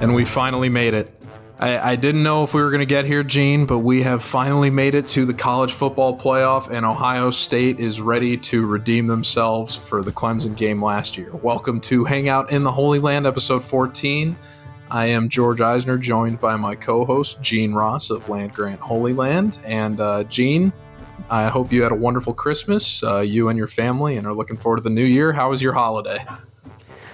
and we finally made it. I, I didn't know if we were going to get here, Gene, but we have finally made it to the college football playoff, and Ohio State is ready to redeem themselves for the Clemson game last year. Welcome to Hangout in the Holy Land, episode 14. I am George Eisner, joined by my co host, Gene Ross of Land Grant Holy Land. And uh, Gene, I hope you had a wonderful Christmas, uh, you and your family, and are looking forward to the new year. How was your holiday?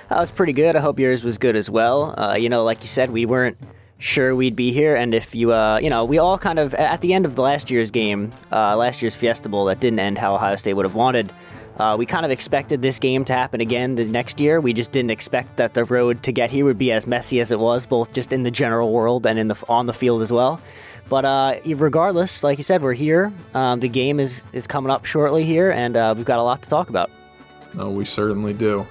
That was pretty good. I hope yours was good as well. Uh, you know, like you said, we weren't sure we'd be here. And if you, uh, you know, we all kind of, at the end of the last year's game, uh, last year's Fiesta Bowl, that didn't end how Ohio State would have wanted. Uh, we kind of expected this game to happen again the next year. We just didn't expect that the road to get here would be as messy as it was, both just in the general world and in the on the field as well. But uh, regardless, like you said, we're here. Um, the game is is coming up shortly here, and uh, we've got a lot to talk about. Oh, we certainly do.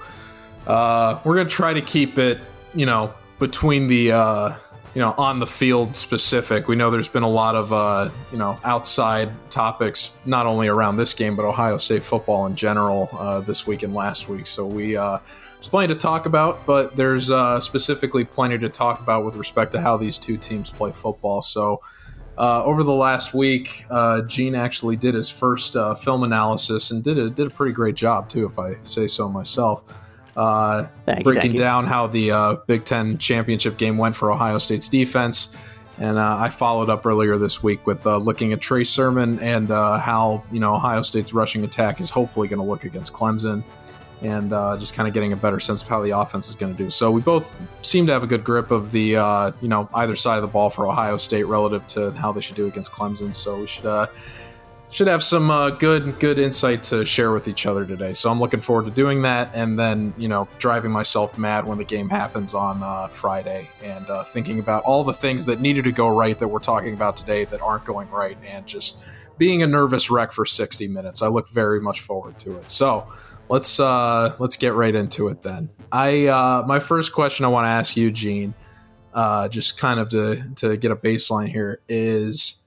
Uh, we're gonna try to keep it, you know, between the uh, you know, on the field specific. We know there's been a lot of, uh, you know, outside topics, not only around this game, but Ohio State football in general uh, this week and last week. So we, uh, there's plenty to talk about, but there's uh, specifically plenty to talk about with respect to how these two teams play football. So uh, over the last week, uh, Gene actually did his first uh, film analysis and did a, did a pretty great job, too, if I say so myself uh, breaking you, down how the uh, Big Ten championship game went for Ohio State's defense. And uh, I followed up earlier this week with uh, looking at Trey Sermon and uh, how you know Ohio State's rushing attack is hopefully going to look against Clemson, and uh, just kind of getting a better sense of how the offense is going to do. So we both seem to have a good grip of the you know either side of the ball for Ohio State relative to how they should do against Clemson. So we should should have some uh, good good insight to share with each other today. So I'm looking forward to doing that, and then you know driving myself mad when the game happens on uh, Friday, and uh, thinking about all the things that needed to go right that we're talking about today that aren't going right, and just being a nervous wreck for 60 minutes. I look very much forward to it. So let's uh, let's get right into it then. I uh, my first question I want to ask you, Gene, uh, just kind of to to get a baseline here is,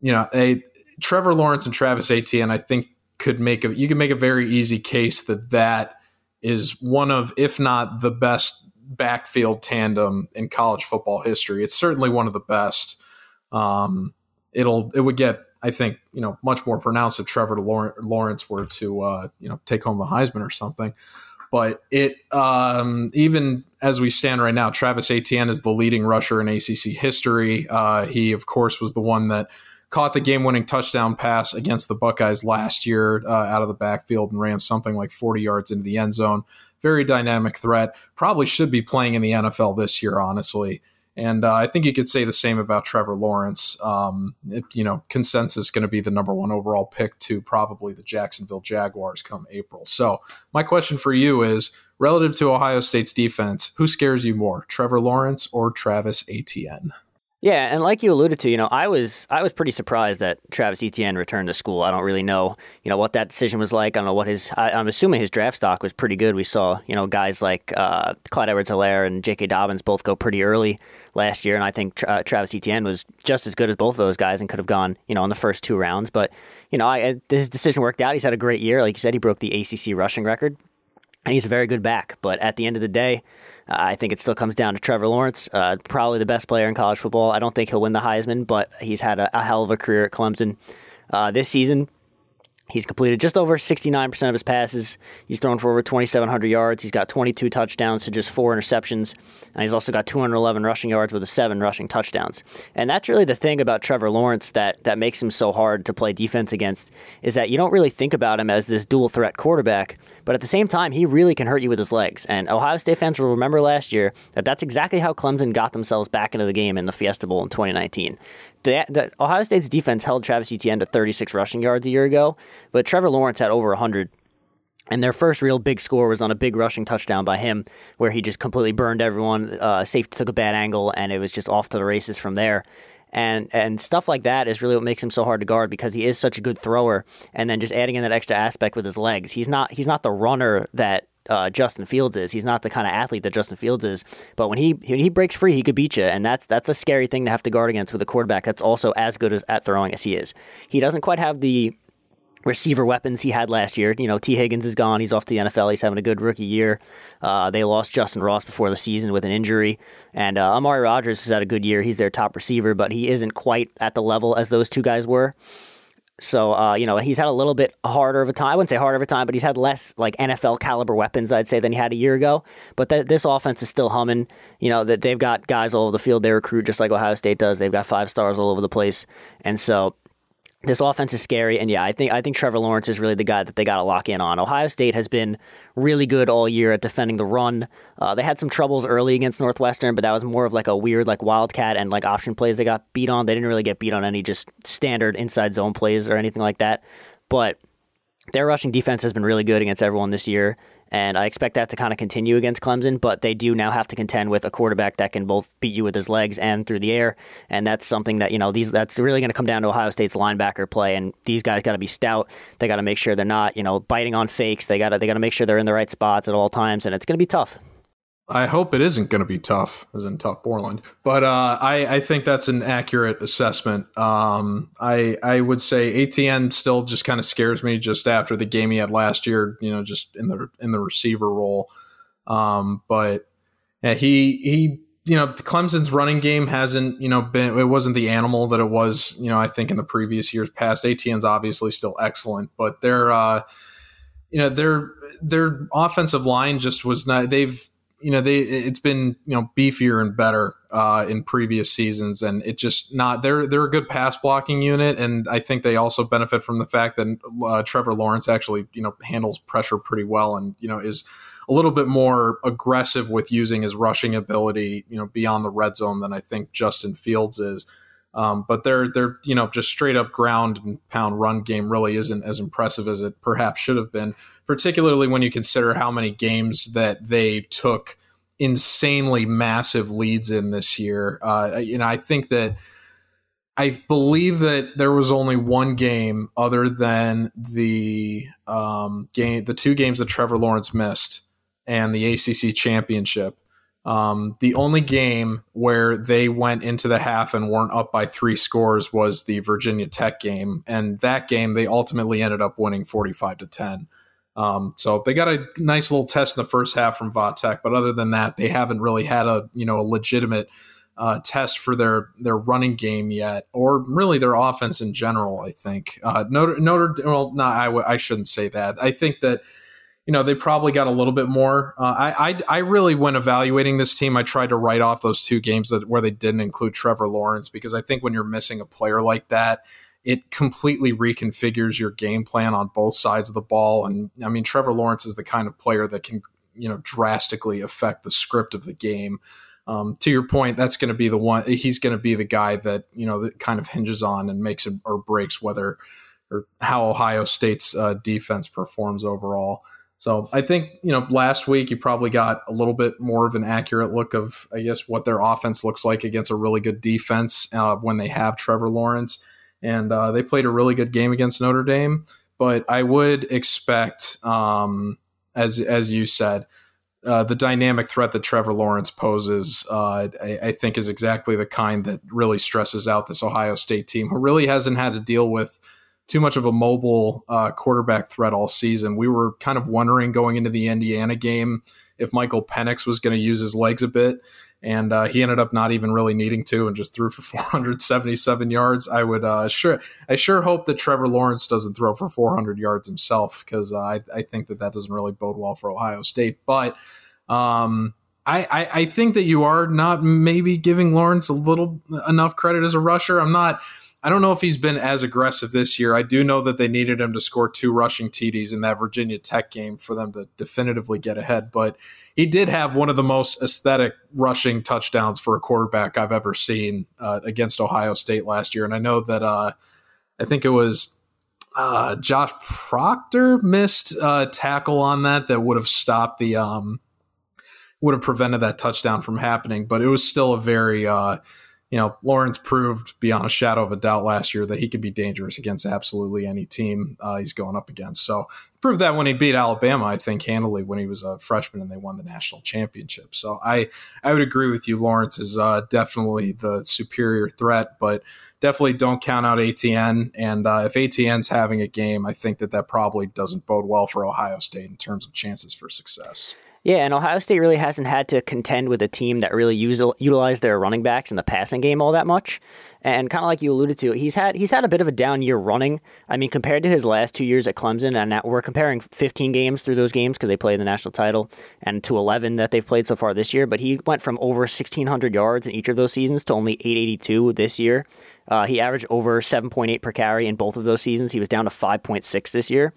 you know, a Trevor Lawrence and Travis Etienne, I think, could make a you can make a very easy case that that is one of, if not the best backfield tandem in college football history. It's certainly one of the best. Um, it'll it would get I think you know much more pronounced if Trevor Lawrence were to uh, you know take home the Heisman or something. But it um, even as we stand right now, Travis Etienne is the leading rusher in ACC history. Uh, he of course was the one that caught the game winning touchdown pass against the Buckeyes last year uh, out of the backfield and ran something like 40 yards into the end zone. Very dynamic threat. Probably should be playing in the NFL this year, honestly. And uh, I think you could say the same about Trevor Lawrence. Um, it, you know, consensus is going to be the number one overall pick to probably the Jacksonville Jaguars come April. So, my question for you is relative to Ohio State's defense, who scares you more, Trevor Lawrence or Travis Etienne? Yeah, and like you alluded to, you know, I was I was pretty surprised that Travis Etienne returned to school. I don't really know, you know, what that decision was like. I don't know what his. I, am assuming his draft stock was pretty good. We saw, you know, guys like uh, Clyde Edwards-Helaire and J.K. Dobbins both go pretty early last year, and I think Travis Etienne was just as good as both of those guys and could have gone, you know, in the first two rounds. But you know, I, his decision worked out. He's had a great year, like you said. He broke the ACC rushing record, and he's a very good back. But at the end of the day I think it still comes down to Trevor Lawrence, uh, probably the best player in college football. I don't think he'll win the Heisman, but he's had a, a hell of a career at Clemson. Uh, this season, He's completed just over 69% of his passes. He's thrown for over 2,700 yards. He's got 22 touchdowns to just four interceptions. And he's also got 211 rushing yards with a seven rushing touchdowns. And that's really the thing about Trevor Lawrence that, that makes him so hard to play defense against is that you don't really think about him as this dual threat quarterback. But at the same time, he really can hurt you with his legs. And Ohio State fans will remember last year that that's exactly how Clemson got themselves back into the game in the Fiesta Bowl in 2019 the, the, Ohio State's defense held Travis Etienne to 36 rushing yards a year ago, but Trevor Lawrence had over 100. And their first real big score was on a big rushing touchdown by him, where he just completely burned everyone. Uh, safety took a bad angle, and it was just off to the races from there. And and stuff like that is really what makes him so hard to guard because he is such a good thrower. And then just adding in that extra aspect with his legs, he's not he's not the runner that uh, Justin Fields is. He's not the kind of athlete that Justin Fields is. But when he when he breaks free, he could beat you, and that's that's a scary thing to have to guard against with a quarterback that's also as good as, at throwing as he is. He doesn't quite have the receiver weapons he had last year. You know, Tee Higgins is gone. He's off to the NFL. He's having a good rookie year. Uh, they lost Justin Ross before the season with an injury. And uh, Amari Rodgers has had a good year. He's their top receiver, but he isn't quite at the level as those two guys were. So, uh, you know, he's had a little bit harder of a time. I wouldn't say harder of a time, but he's had less like NFL caliber weapons, I'd say, than he had a year ago. But th- this offense is still humming. You know, that they've got guys all over the field they recruit just like Ohio State does. They've got five stars all over the place. And so this offense is scary, and yeah, I think I think Trevor Lawrence is really the guy that they got to lock in on. Ohio State has been really good all year at defending the run. Uh, they had some troubles early against Northwestern, but that was more of like a weird like wildcat and like option plays they got beat on. They didn't really get beat on any just standard inside zone plays or anything like that. But their rushing defense has been really good against everyone this year, and I expect that to kind of continue against Clemson, but they do now have to contend with a quarterback that can both beat you with his legs and through the air. And that's something that, you know, these that's really going to come down to Ohio State's linebacker play. And these guys got to be stout. They got to make sure they're not, you know, biting on fakes. They got they got to make sure they're in the right spots at all times. And it's going to be tough. I hope it isn't going to be tough, as in Tuf Borland. But uh, I, I think that's an accurate assessment. Um, I I would say Etienne still just kind of scares me just after the game he had last year. You know, just in the in the receiver role. Um, but yeah, he he you know Clemson's running game hasn't you know been it wasn't the animal that it was you know I think in the previous years past. Etienne's obviously still excellent, but their uh, you know their their offensive line just was not they've you know they it's been you know beefier and better uh, in previous seasons, and it just not they're they're a good pass blocking unit, and I think they also benefit from the fact that uh, Trevor Lawrence actually you know handles pressure pretty well, and you know is a little bit more aggressive with using his rushing ability, you know, beyond the red zone than I think Justin Fields is. Um, but their their you know just straight up ground and pound run game really isn't as impressive as it perhaps should have been, particularly when you consider how many games that they took insanely massive leads in this year. Uh, you know, I think that I believe that there was only one game other than the um, game, the two games that Trevor Lawrence missed, and the ACC championship um, the only game where they went into the half and weren't up by three scores was the Virginia Tech game, and that game they ultimately ended up winning forty-five to ten. Um, so they got a nice little test in the first half from Tech, but other than that, they haven't really had a you know a legitimate uh, test for their their running game yet, or really their offense in general. I think uh, Notre Notre well, no, I w- I shouldn't say that. I think that you know, they probably got a little bit more. Uh, I, I, I really, when evaluating this team, I tried to write off those two games that where they didn't include Trevor Lawrence because I think when you're missing a player like that, it completely reconfigures your game plan on both sides of the ball. And I mean, Trevor Lawrence is the kind of player that can, you know, drastically affect the script of the game. Um, to your point, that's going to be the one. He's going to be the guy that you know that kind of hinges on and makes or breaks whether or how Ohio State's uh, defense performs overall. So I think you know last week you probably got a little bit more of an accurate look of I guess what their offense looks like against a really good defense uh, when they have Trevor Lawrence, and uh, they played a really good game against Notre Dame. But I would expect, um, as as you said, uh, the dynamic threat that Trevor Lawrence poses, uh, I, I, think, is exactly the kind that really stresses out this Ohio State team, who really hasn't had to deal with too much of a mobile uh, quarterback threat all season. We were kind of wondering going into the Indiana game if Michael Penix was going to use his legs a bit, and uh, he ended up not even really needing to and just threw for 477 yards. I would uh, sure I sure hope that Trevor Lawrence doesn't throw for 400 yards himself because uh, I, I think that that doesn't really bode well for Ohio State, but. Um, I, I, I think that you are not maybe giving Lawrence a little enough credit as a rusher. I'm not I don't know if he's been as aggressive this year. I do know that they needed him to score two rushing TDs in that Virginia Tech game for them to definitively get ahead. But he did have one of the most aesthetic rushing touchdowns for a quarterback I've ever seen uh, against Ohio State last year. And I know that uh, I think it was uh, Josh Proctor missed a tackle on that that would have stopped the um, would have prevented that touchdown from happening. But it was still a very uh, you know, Lawrence proved beyond a shadow of a doubt last year that he could be dangerous against absolutely any team uh, he's going up against. So proved that when he beat Alabama, I think handily when he was a freshman and they won the national championship. So I I would agree with you. Lawrence is uh, definitely the superior threat, but definitely don't count out Etienne. And uh, if Etienne's having a game, I think that that probably doesn't bode well for Ohio State in terms of chances for success. Yeah, and Ohio State really hasn't had to contend with a team that really use, utilize their running backs in the passing game all that much. And kind of like you alluded to, he's had he's had a bit of a down year running. I mean, compared to his last two years at Clemson, and we're comparing 15 games through those games because they played the national title, and to 11 that they've played so far this year. But he went from over 1,600 yards in each of those seasons to only 882 this year. Uh, he averaged over 7.8 per carry in both of those seasons. He was down to 5.6 this year.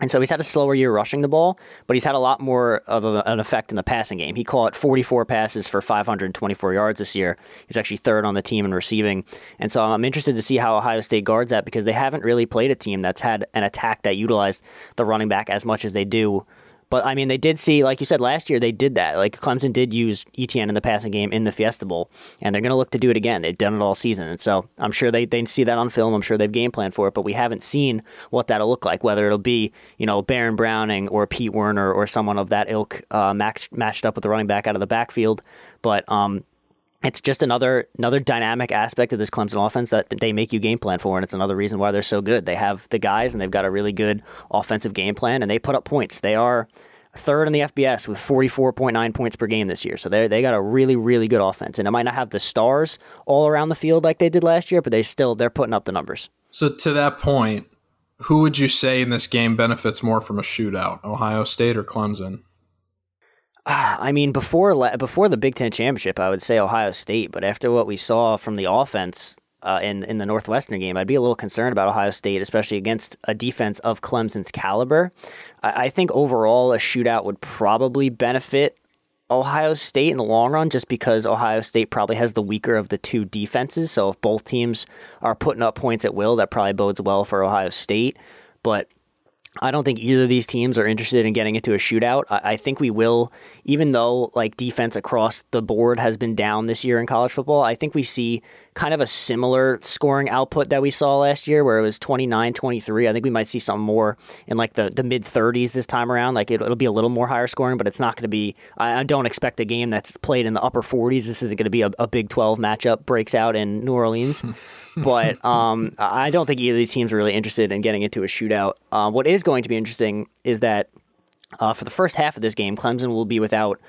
And so he's had a slower year rushing the ball, but he's had a lot more of a, an effect in the passing game. He caught 44 passes for 524 yards this year. He's actually third on the team in receiving. And so I'm interested to see how Ohio State guards that because they haven't really played a team that's had an attack that utilized the running back as much as they do but I mean, they did see, like you said last year, they did that. Like Clemson did use Etienne in the passing game in the Fiesta Bowl, and they're going to look to do it again. They've done it all season, and so I'm sure they they see that on film. I'm sure they've game planned for it, but we haven't seen what that'll look like. Whether it'll be you know Baron Browning or Pete Werner or someone of that ilk uh, matched matched up with the running back out of the backfield, but um, it's just another another dynamic aspect of this Clemson offense that they make you game plan for, and it's another reason why they're so good. They have the guys, and they've got a really good offensive game plan, and they put up points. They are third in the FBS with 44.9 points per game this year. So they they got a really really good offense, and it might not have the stars all around the field like they did last year, but they still they're putting up the numbers. So to that point, who would you say in this game benefits more from a shootout, Ohio State or Clemson? I mean, before before the Big Ten championship, I would say Ohio State. But after what we saw from the offense uh, in in the Northwestern game, I'd be a little concerned about Ohio State, especially against a defense of Clemson's caliber. I, I think overall a shootout would probably benefit Ohio State in the long run, just because Ohio State probably has the weaker of the two defenses. So if both teams are putting up points at will, that probably bodes well for Ohio State. But I don't think either of these teams are interested in getting into a shootout. I, I, think we will, even though like defense across the board has been down this year in college football. I think we see kind of a similar scoring output that we saw last year, where it was 29 23. I think we might see something more in like the, the mid 30s this time around. Like it, will be a little more higher scoring, but it's not going to be, I, I, don't expect a game that's played in the upper 40s. This isn't going to be a, a, Big 12 matchup breaks out in New Orleans. but um, I don't think either of these teams are really interested in getting into a shootout. Uh, what is going to be interesting is that uh, for the first half of this game, Clemson will be without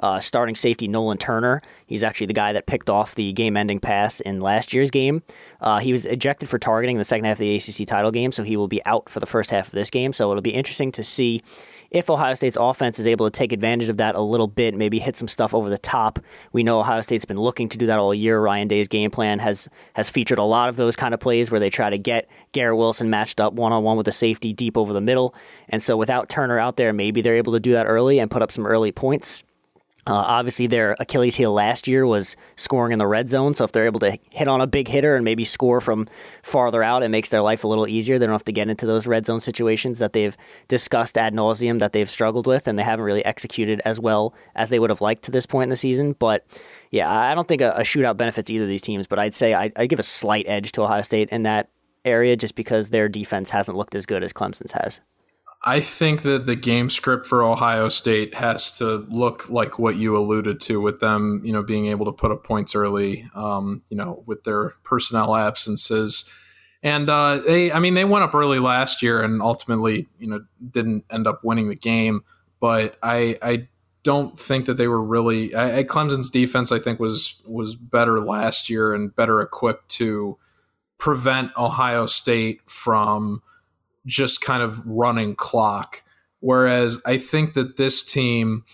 uh, starting safety Nolan Turner. He's actually the guy that picked off the game ending pass in last year's game. Uh, he was ejected for targeting in the second half of the ACC title game, so he will be out for the first half of this game. So it'll be interesting to see if Ohio State's offense is able to take advantage of that a little bit, maybe hit some stuff over the top. We know Ohio State's been looking to do that all year. Ryan Day's game plan has has featured a lot of those kind of plays where they try to get Garrett Wilson matched up one on one with a safety deep over the middle. And so without Turner out there, maybe they're able to do that early and put up some early points. Uh, obviously, their Achilles heel last year was scoring in the red zone. So if they're able to hit on a big hitter and maybe score from farther out, it makes their life a little easier. They don't have to get into those red zone situations that they've discussed ad nauseum that they've struggled with, and they haven't really executed as well as they would have liked to this point in the season. But yeah, I don't think a, a shootout benefits either of these teams. But I'd say I, I'd give a slight edge to Ohio State in that area just because their defense hasn't looked as good as Clemson's has. I think that the game script for Ohio State has to look like what you alluded to with them, you know, being able to put up points early, um, you know, with their personnel absences. And uh, they, I mean, they went up early last year and ultimately, you know, didn't end up winning the game. But I, I don't think that they were really. I, Clemson's defense, I think, was was better last year and better equipped to prevent Ohio State from just kind of running clock. Whereas I think that this team,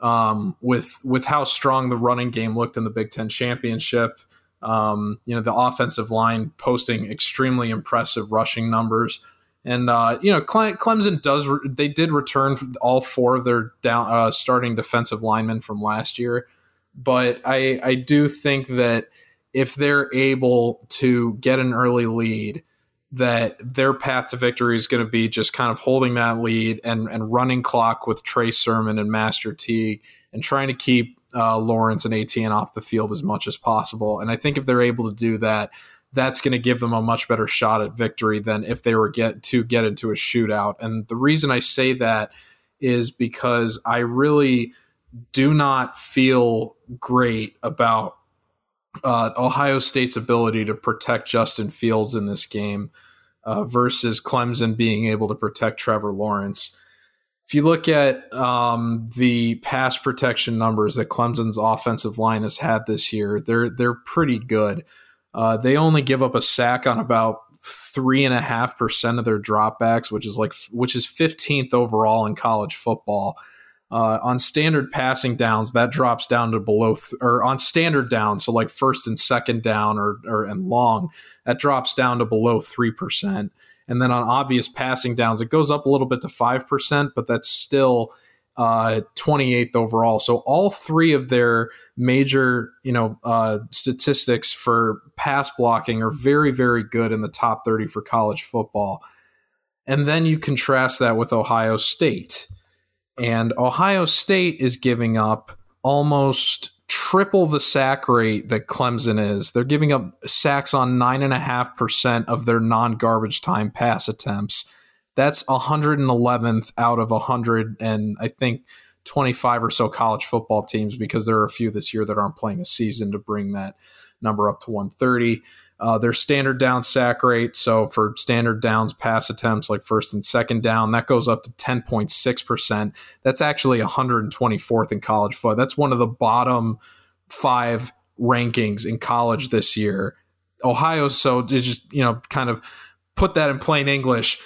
um, with with how strong the running game looked in the Big Ten championship, um, you know, the offensive line posting extremely impressive rushing numbers. And uh, you know, Clemson does. Re- they did return all four of their down uh, starting defensive linemen from last year, but I I do think that if they're able to get an early lead that their path to victory is going to be just kind of holding that lead and, and running clock with Trey Sermon and Master Teague and trying to keep uh, Lawrence and Etienne off the field as much as possible. And I think if they're able to do that, that's going to give them a much better shot at victory than if they were get to get into a shootout. And the reason I say that is because I really do not feel great about uh, Ohio State's ability to protect Justin Fields in this game uh, versus Clemson being able to protect Trevor Lawrence. If you look at um, the pass protection numbers that Clemson's offensive line has had this year, they're they're pretty good. Uh, they only give up a sack on about three and a half percent of their dropbacks, which is like which is 15th overall in college football. Uh, on standard passing downs, that drops down to below, th- or on standard downs, so like first and second down or, or and long, that drops down to below three percent. And then on obvious passing downs, it goes up a little bit to five percent, but that's still uh, 28th overall. So all three of their major, you know, uh, statistics for pass blocking are very, very good in the top 30 for college football. And then you contrast that with Ohio State and Ohio State is giving up almost triple the sack rate that Clemson is. They're giving up sacks on 9.5% of their non garbage time pass attempts. That's 111th out of 100, and I think 25 or so college football teams because there are a few this year that aren't playing a season to bring that number up to 130. Uh, their standard down sack rate, so for standard downs pass attempts like first and second down, that goes up to 10.6%. That's actually 124th in college foot. That's one of the bottom five rankings in college this year. Ohio, so just, you know, kind of put that in plain English.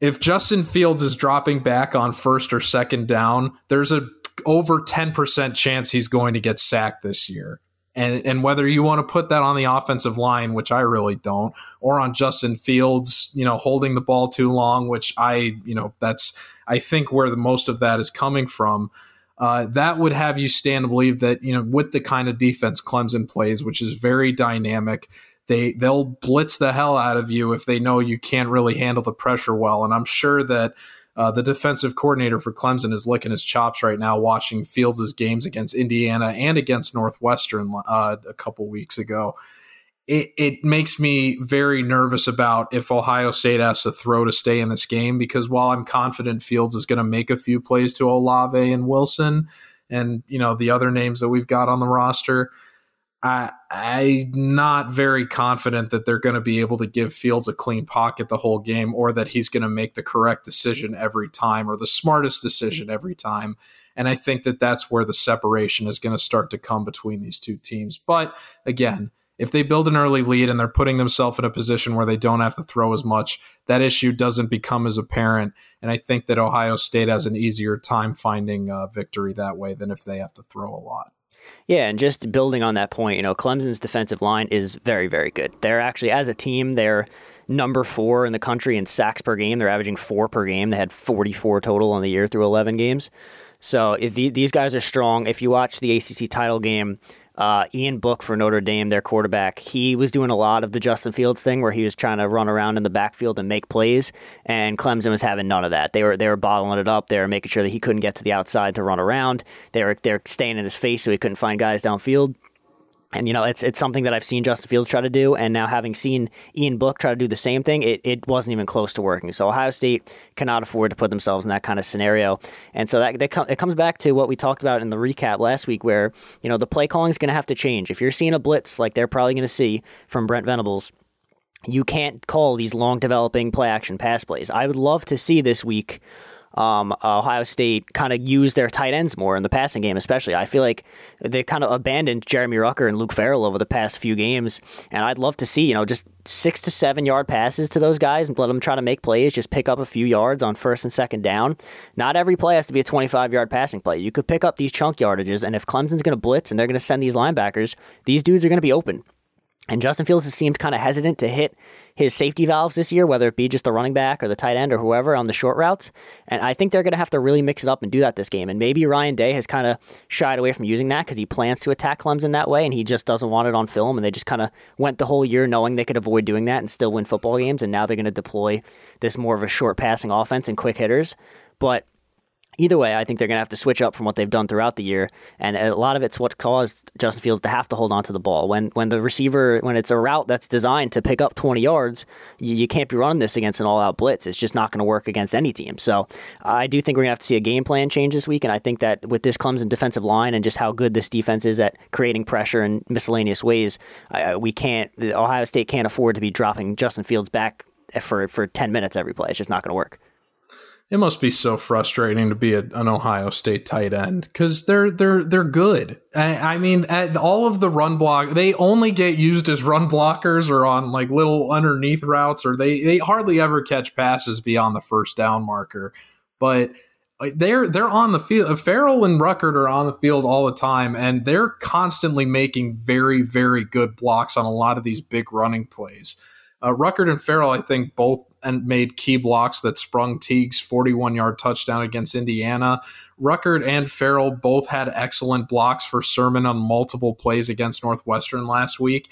If Justin Fields is dropping back on first or second down, there's a over 10% chance he's going to get sacked this year. And and whether you want to put that on the offensive line, which I really don't, or on Justin Fields, you know, holding the ball too long, which I, you know, that's I think where the most of that is coming from. Uh, that would have you stand to believe that you know with the kind of defense Clemson plays, which is very dynamic, they they'll blitz the hell out of you if they know you can't really handle the pressure well. And I'm sure that uh, the defensive coordinator for Clemson is licking his chops right now watching Fields' games against Indiana and against Northwestern uh, a couple weeks ago. It, it makes me very nervous about if Ohio State has to throw to stay in this game because while I'm confident Fields is going to make a few plays to Olave and Wilson and you know the other names that we've got on the roster – I, I'm not very confident that they're going to be able to give Fields a clean pocket the whole game or that he's going to make the correct decision every time or the smartest decision every time. And I think that that's where the separation is going to start to come between these two teams. But again, if they build an early lead and they're putting themselves in a position where they don't have to throw as much, that issue doesn't become as apparent. And I think that Ohio State has an easier time finding uh, victory that way than if they have to throw a lot. Yeah, and just building on that point, you know, Clemson's defensive line is very, very good. They're actually, as a team, they're number four in the country in sacks per game. They're averaging four per game. They had 44 total on the year through 11 games. So if the, these guys are strong, if you watch the ACC title game, uh, Ian Book for Notre Dame, their quarterback, he was doing a lot of the Justin Fields thing where he was trying to run around in the backfield and make plays, and Clemson was having none of that. They were they were bottling it up. They were making sure that he couldn't get to the outside to run around. They were they're staying in his face so he couldn't find guys downfield. And you know, it's it's something that I've seen Justin Fields try to do, and now having seen Ian Book try to do the same thing, it, it wasn't even close to working. So Ohio State cannot afford to put themselves in that kind of scenario, and so that, that com- it comes back to what we talked about in the recap last week, where you know the play calling is going to have to change. If you're seeing a blitz like they're probably going to see from Brent Venables, you can't call these long developing play action pass plays. I would love to see this week um, Ohio State kind of use their tight ends more in the passing game, especially. I feel like they kind of abandoned Jeremy Ruckert and Luke Farrell over the past few games, and I'd love to see you know just six to seven yard passes to those guys and let them try to make plays, just pick up a few yards on first and second down. Not every play has to be a 25 yard passing play. You could pick up these chunk yardages, and if Clemson's going to blitz and they're going to send these linebackers, these dudes are going to be open. And Justin Fields has seemed kind of hesitant to hit his safety valves this year, whether it be just the running back or the tight end or whoever on the short routes. And I think they're going to have to really mix it up and do that this game. And maybe Ryan Day has kind of shied away from using that because he plans to attack Clemson that way and he just doesn't want it on film. And they just kind of went the whole year knowing they could avoid doing that and still win football games. And now they're going to deploy this more of a short passing offense and quick hitters. But either way, I think they're going to have to switch up from what they've done throughout the year, and a lot of it's what caused Justin Fields to have to hold on to the ball. When when the receiver, when it's a route that's designed to pick up 20 yards, you, you can't be running this against an all-out blitz. It's just not going to work against any team. So I do think we're going to have to see a game plan change this week, and I think that with this Clemson defensive line and just how good this defense is at creating pressure in miscellaneous ways, uh, we can't. Ohio State can't afford to be dropping Justin Fields back for for 10 minutes every play. It's just not going to work. It must be so frustrating to be a, an Ohio State tight end because they're they're they're good. I, I mean, all of the run block, they only get used as run blockers or on like little underneath routes, or they they hardly ever catch passes beyond the first down marker. But they're they're on the field. Farrell and Ruckert are on the field all the time, and they're constantly making very very good blocks on a lot of these big running plays. Uh, Ruckert and Farrell, I think, both and made key blocks that sprung Teague's 41 yard touchdown against Indiana. Ruckert and Farrell both had excellent blocks for Sermon on multiple plays against Northwestern last week.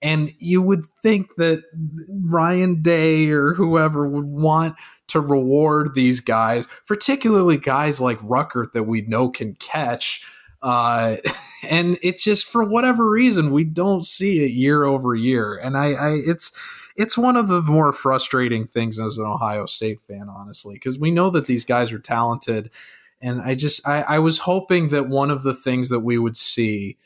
And you would think that Ryan Day or whoever would want to reward these guys, particularly guys like Ruckert that we know can catch. Uh, and it's just for whatever reason we don't see it year over year, and I, I it's it's one of the more frustrating things as an Ohio State fan, honestly, because we know that these guys are talented, and I just I, I was hoping that one of the things that we would see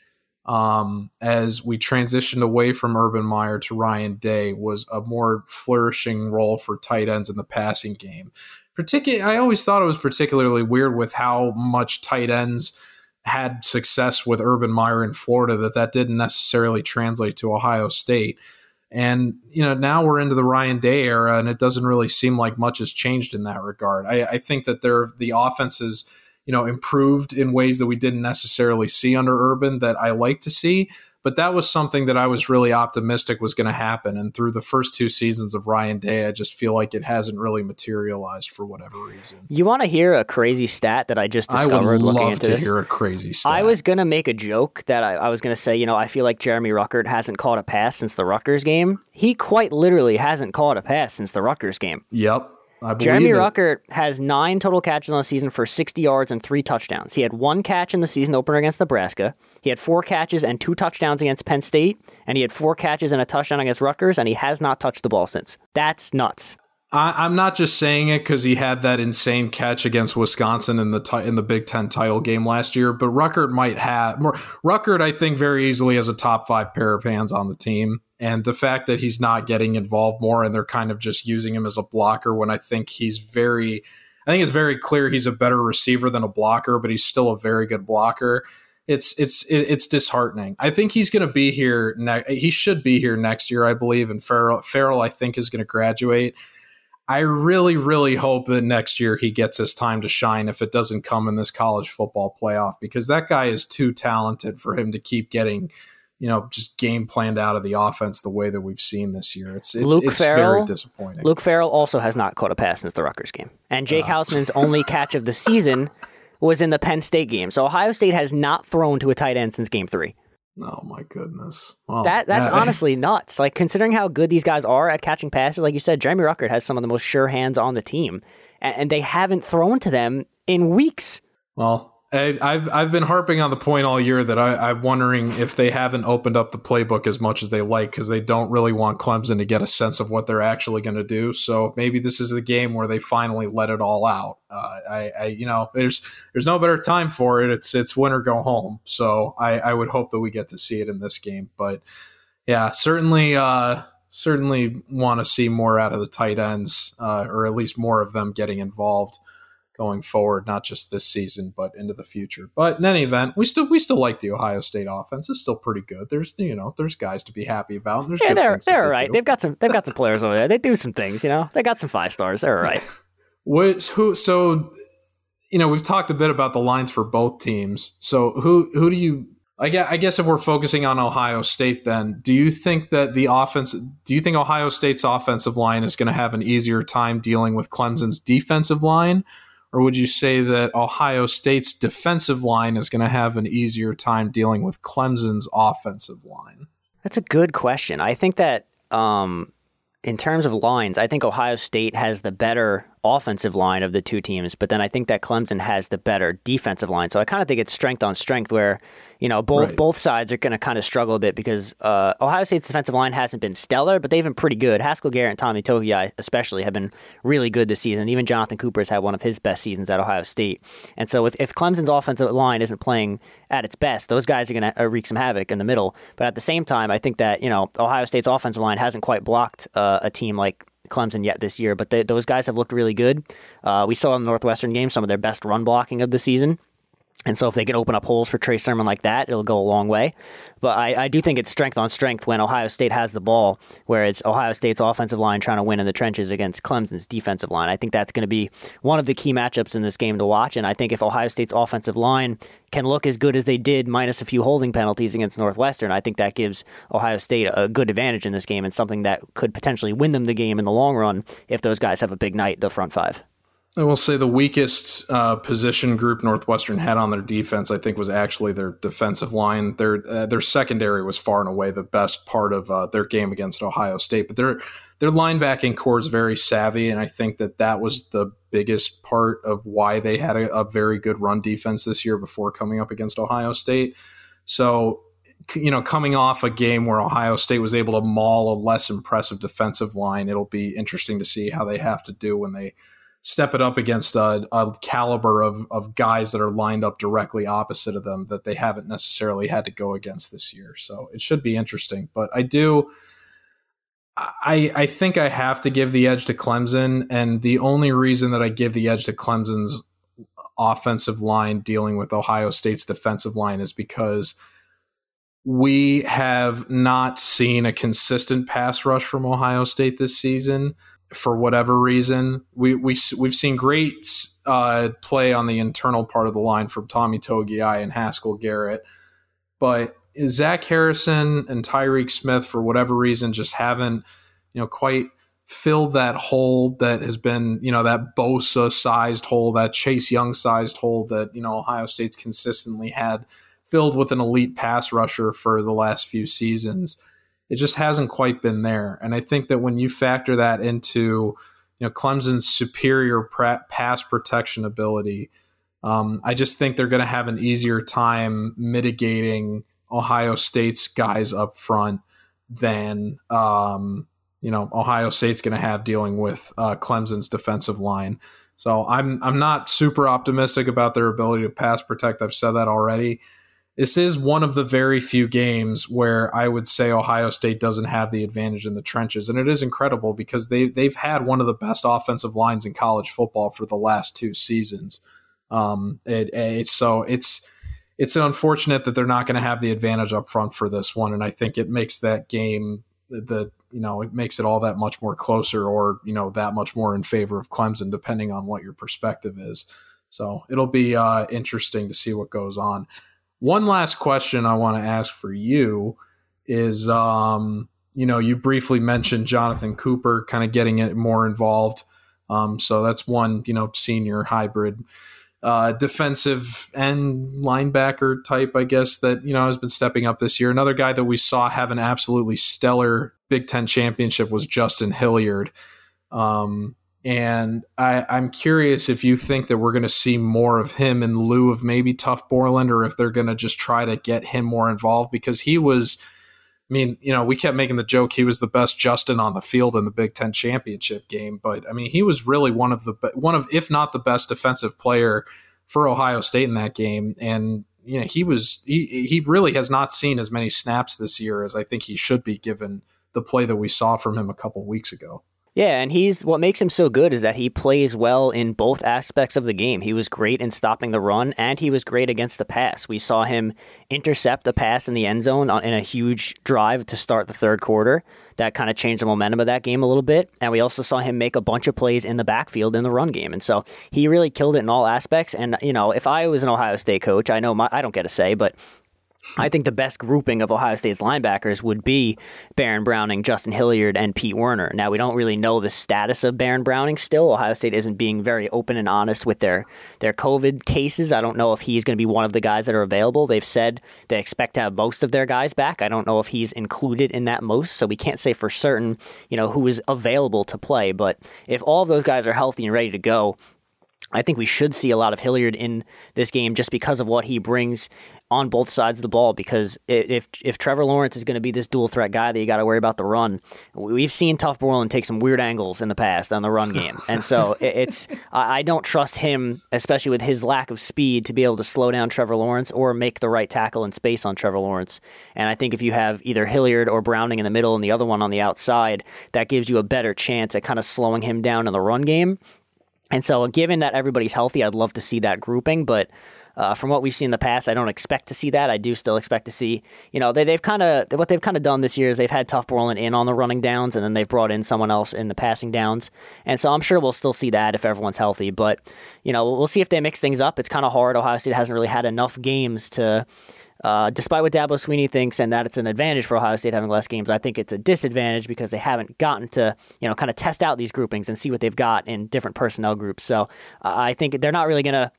um, as we transitioned away from Urban Meyer to Ryan Day was a more flourishing role for tight ends in the passing game. Particularly, I always thought it was particularly weird with how much tight ends had success with Urban Meyer in Florida that that didn't necessarily translate to Ohio State. And you know now we're into the Ryan Day era, and it doesn't really seem like much has changed in that regard. I, I think that there the offense is you know improved in ways that we didn't necessarily see under Urban that I like to see. But that was something that I was really optimistic was going to happen. And through the first two seasons of Ryan Day, I just feel like it hasn't really materialized for whatever reason. You want to hear a crazy stat that I just discovered I would looking love into to this? hear a crazy stat. I was going to make a joke that I, I was going to say, you know, I feel like Jeremy Ruckert hasn't caught a pass since the Rutgers game. He quite literally hasn't caught a pass since the Rutgers game. Yep. Jeremy it. Ruckert has nine total catches on the season for 60 yards and three touchdowns. He had one catch in the season opener against Nebraska. He had four catches and two touchdowns against Penn State, and he had four catches and a touchdown against Rutgers, and he has not touched the ball since. That's nuts. I, am not just saying it because he had that insane catch against Wisconsin in the t- in the Big Ten title game last year. But Ruckert might have more. Ruckert, I think, very easily has a top five pair of hands on the team, and the fact that he's not getting involved more and they're kind of just using him as a blocker when I think he's very, I think it's very clear he's a better receiver than a blocker, but he's still a very good blocker. It's it's it's disheartening. I think he's going to be here. Ne- he should be here next year, I believe. And Farrell, Farrell I think, is going to graduate I really, really hope that next year he gets his time to shine if it doesn't come in this college football playoff because that guy is too talented for him to keep getting, you know, just game planned out of the offense the way that we've seen this year. It's it's, Luke it's Farrell, very disappointing. Luke Farrell also has not caught a pass since the Rutgers game. And Jake uh. Hausmann's only catch of the season was in the Penn State game. So Ohio State has not thrown to a tight end since game three. Oh my goodness! Well, that that's yeah. honestly nuts. Like considering how good these guys are at catching passes, like you said, Jeremy Ruckert has some of the most sure hands on the team, and, and they haven't thrown to them in weeks. Well, I, have I've been harping on the point all year that I, I'm wondering if they haven't opened up the playbook as much as they like because they don't really want Clemson to get a sense of what they're actually going to do. So maybe this is the game where they finally let it all out. Uh, I, I, you know, there's there's no better time for it. It's it's win or go home. So I, I would hope that we get to see it in this game. But yeah, certainly. Uh, certainly want to see more out of the tight ends, uh, or at least more of them getting involved going forward, not just this season, but into the future. But in any event, we still we still like the Ohio State offense. It's still pretty good. There's you know there's guys to be happy about. There's yeah, they're they're they right. Do. They've got some they've got some players over there. They do some things. You know, they got some five stars. They're all right. Which who so you know we've talked a bit about the lines for both teams. So who who do you I guess, I guess if we're focusing on Ohio State, then do you think that the offense? Do you think Ohio State's offensive line is going to have an easier time dealing with Clemson's defensive line, or would you say that Ohio State's defensive line is going to have an easier time dealing with Clemson's offensive line? That's a good question. I think that um, in terms of lines, I think Ohio State has the better offensive line of the two teams, but then I think that Clemson has the better defensive line. So I kind of think it's strength on strength where, you know, both right. both sides are going to kind of struggle a bit because uh, Ohio State's defensive line hasn't been stellar, but they've been pretty good. Haskell Garrett and Tommy Togiai especially have been really good this season. Even Jonathan Cooper's had one of his best seasons at Ohio State. And so if, if Clemson's offensive line isn't playing at its best, those guys are going to uh, wreak some havoc in the middle. But at the same time, I think that, you know, Ohio State's offensive line hasn't quite blocked uh, a team like Clemson yet this year, but they, those guys have looked really good. Uh, we saw in the Northwestern game some of their best run blocking of the season. And so if they can open up holes for Trey Sermon like that, it'll go a long way. But I, I, do think it's strength on strength when Ohio State has the ball, where it's Ohio State's offensive line trying to win in the trenches against Clemson's defensive line. I think that's going to be one of the key matchups in this game to watch. And I think if Ohio State's offensive line can look as good as they did, minus a few holding penalties against Northwestern, I think that gives Ohio State a good advantage in this game and something that could potentially win them the game in the long run if those guys have a big night, the front five. I will say the weakest uh, position group Northwestern had on their defense, I think, was actually their defensive line. Their uh, their secondary was far and away the best part of uh, their game against Ohio State. But their their linebacking corps is very savvy, and I think that that was the biggest part of why they had a, a very good run defense this year before coming up against Ohio State. So you know, coming off a game where Ohio State was able to maul a less impressive defensive line, it'll be interesting to see how they have to do when they step it up against a, a, caliber of, of guys that are lined up directly opposite of them that they haven't necessarily had to go against this year. So it should be interesting. But I do. I, I think I have to give the edge to Clemson, and the only reason that I give the edge to Clemson's offensive line dealing with Ohio State's defensive line is because we have not seen a consistent pass rush from Ohio State this season for whatever reason. We we we've seen great uh, play on the internal part of the line from Tommy Togiai and Haskell Garrett, but Zach Harrison and Tyreke Smith, for whatever reason, just haven't you know quite filled that hole that has been you know that Bosa sized hole, that Chase Young sized hole that you know Ohio State's consistently had filled with an elite pass rusher for the last few seasons it just hasn't quite been there. And I think that when you factor that into, you know, Clemson's superior pass protection ability, um, I just think they're going to have an easier time mitigating Ohio State's guys up front than, um, you know, Ohio State's going to have dealing with uh, Clemson's defensive line. So I'm I'm not super optimistic about their ability to pass protect. I've said that already this is one of the very few games where I would say Ohio State doesn't have the advantage in the trenches, and it is incredible because they they've had one of the best offensive lines in college football for the last two seasons. Um, it, it's so it's it's unfortunate that they're not going to have the advantage up front for this one, and I think it makes that game the you know it makes it all that much more closer, or you know that much more in favor of Clemson, depending on what your perspective is. So it'll be uh, interesting to see what goes on. One last question I want to ask for you is um, you know, you briefly mentioned Jonathan Cooper kind of getting it more involved. Um, so that's one, you know, senior hybrid uh, defensive end linebacker type, I guess, that, you know, has been stepping up this year. Another guy that we saw have an absolutely stellar Big Ten championship was Justin Hilliard. Um, and I, I'm curious if you think that we're going to see more of him in lieu of maybe Tuf Borland, or if they're going to just try to get him more involved because he was. I mean, you know, we kept making the joke he was the best Justin on the field in the Big Ten championship game, but I mean, he was really one of the one of, if not the best defensive player for Ohio State in that game, and you know, he was he he really has not seen as many snaps this year as I think he should be given the play that we saw from him a couple weeks ago. Yeah, and he's what makes him so good is that he plays well in both aspects of the game. He was great in stopping the run, and he was great against the pass. We saw him intercept a pass in the end zone in a huge drive to start the third quarter. That kind of changed the momentum of that game a little bit. And we also saw him make a bunch of plays in the backfield in the run game. And so he really killed it in all aspects. And, you know, if I was an Ohio State coach, I know my, I don't get a say, but I think the best grouping of Ohio State's linebackers would be Baron Browning, Justin Hilliard, and Pete Werner. Now, we don't really know the status of Baron Browning still. Ohio State isn't being very open and honest with their, their COVID cases. I don't know if he's going to be one of the guys that are available. They've said they expect to have most of their guys back. I don't know if he's included in that most, so we can't say for certain, you know, who is available to play. But if all of those guys are healthy and ready to go, I think we should see a lot of Hilliard in this game just because of what he brings on both sides of the ball. Because if if Trevor Lawrence is going to be this dual threat guy that you got to worry about the run, we've seen Tuf Borland take some weird angles in the past on the run game, and so it's I don't trust him, especially with his lack of speed, to be able to slow down Trevor Lawrence or make the right tackle in space on Trevor Lawrence. And I think if you have either Hilliard or Browning in the middle and the other one on the outside, that gives you a better chance at kind of slowing him down in the run game and so, given that everybody's healthy, I'd love to see that grouping. But uh, from what we've seen in the past, I don't expect to see that. I do still expect to see, you know, they, they've kind of what they've kind of done this year is they've had Tuf Borland in on the running downs, and then they've brought in someone else in the passing downs. And so I'm sure we'll still see that if everyone's healthy. But you know, we'll see if they mix things up. It's kind of hard. Ohio State hasn't really had enough games to uh, despite what Dabo Swinney thinks and that it's an advantage for Ohio State having less games, I think it's a disadvantage because they haven't gotten to, you know, kind of test out these groupings and see what they've got in different personnel groups. So uh, I think they're not really going to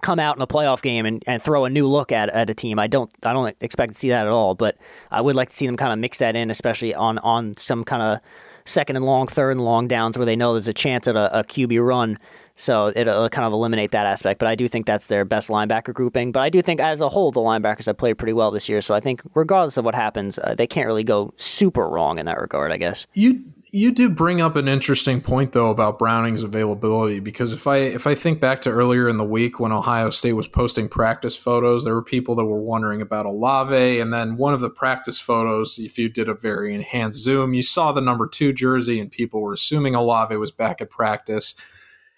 come out in a playoff game and, and throw a new look at, at a team. I don't I don't expect to see that at all, but I would like to see them kind of mix that in, especially on on some kind of second and long, third and long downs where they know there's a chance at a, a QB run so it'll kind of eliminate that aspect. But I do think that's their best linebacker grouping. But I do think as a whole, the linebackers have played pretty well this year. So I think regardless of what happens, uh, they can't really go super wrong in that regard, I guess. You you do bring up an interesting point though about Browning's availability because if I if I think back to earlier in the week when Ohio State was posting practice photos, there were people that were wondering about Olave, and then one of the practice photos, if you did a very enhanced zoom, you saw the number two jersey, and people were assuming Olave was back at practice.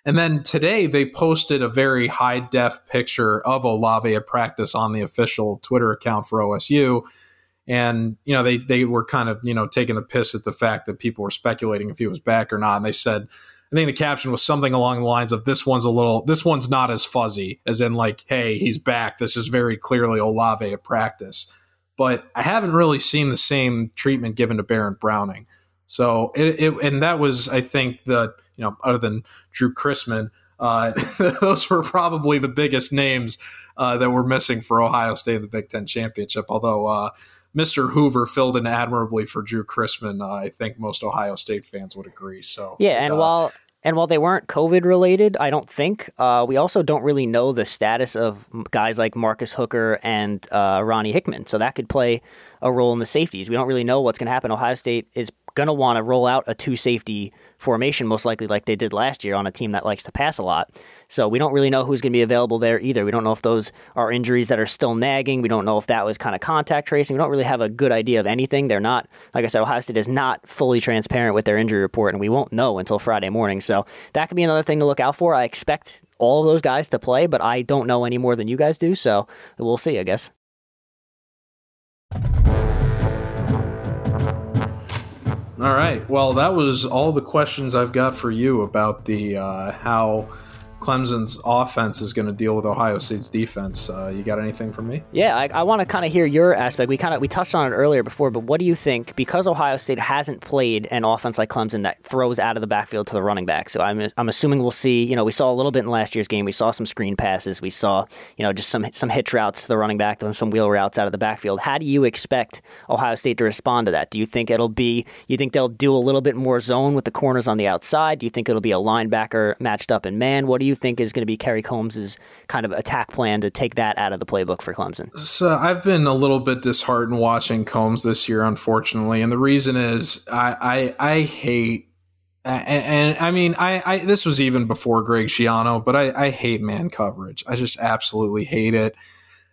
And then today they posted a very high def picture of Olave at practice on the official Twitter account for OSU. And, you know, they, they were kind of, you know, taking the piss at the fact that people were speculating if he was back or not. And they said, I think the caption was something along the lines of this one's a little, this one's not as fuzzy, as in like, hey, he's back. This is very clearly Olave at practice. But I haven't really seen the same treatment given to Baron Browning. So it, it and that was, I think, the you know, other than Drue Chrisman, uh, those were probably the biggest names uh, that were missing for Ohio State in the Big Ten championship. Although uh, Mr. Hoover filled in admirably for Drue Chrisman, uh, I think most Ohio State fans would agree. So yeah, and uh, while and while they weren't COVID related, I don't think uh, we also don't really know the status of guys like Marcus Hooker and Ronnie Hickman. So that could play a role in the safeties. We don't really know what's going to happen. Ohio State is going to want to roll out a two safety formation, most likely like they did last year on a team that likes to pass a lot. So we don't really know who's going to be available there either. We don't know if those are injuries that are still nagging. We don't know if that was kind of contact tracing. We don't really have a good idea of anything. They're not, like I said, Ohio State is not fully transparent with their injury report, and we won't know until Friday morning. So that could be another thing to look out for. I expect all of those guys to play, but I don't know any more than you guys do. So we'll see, I guess. All right. Well, that was all the questions I've got for you about the uh, how Clemson's offense is going to deal with Ohio State's defense. Uh, you got anything for me? Yeah, I, I want to kind of hear your aspect. We kind of we touched on it earlier before, but what do you think? Because Ohio State hasn't played an offense like Clemson that throws out of the backfield to the running back, so I'm I'm assuming we'll see. You know, we saw a little bit in last year's game. We saw some screen passes. We saw you know just some some hitch routes to the running back, some wheel routes out of the backfield. How do you expect Ohio State to respond to that? Do you think it'll be? You think they'll do a little bit more zone with the corners on the outside? Do you think it'll be a linebacker matched up in man? What do you you think is going to be Kerry Coombs' kind of attack plan to take that out of the playbook for Clemson? So I've been a little bit disheartened watching Coombs this year, unfortunately, and the reason is I I, I hate. And, and, I mean, I, I this was even before Greg Schiano, but I, I hate man coverage. I just absolutely hate it.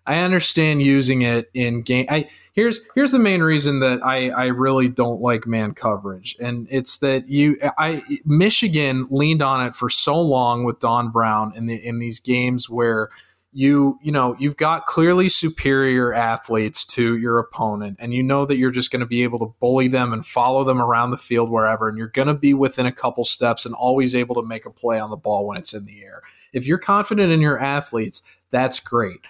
I understand using it in game. I here's here's the main reason that I I really don't like man coverage, and it's that you I Michigan leaned on it for so long with Don Brown in the in these games where you you know you've got clearly superior athletes to your opponent and you know that you're just going to be able to bully them and follow them around the field wherever and you're going to be within a couple steps and always able to make a play on the ball when it's in the air. If you're confident in your athletes that's great.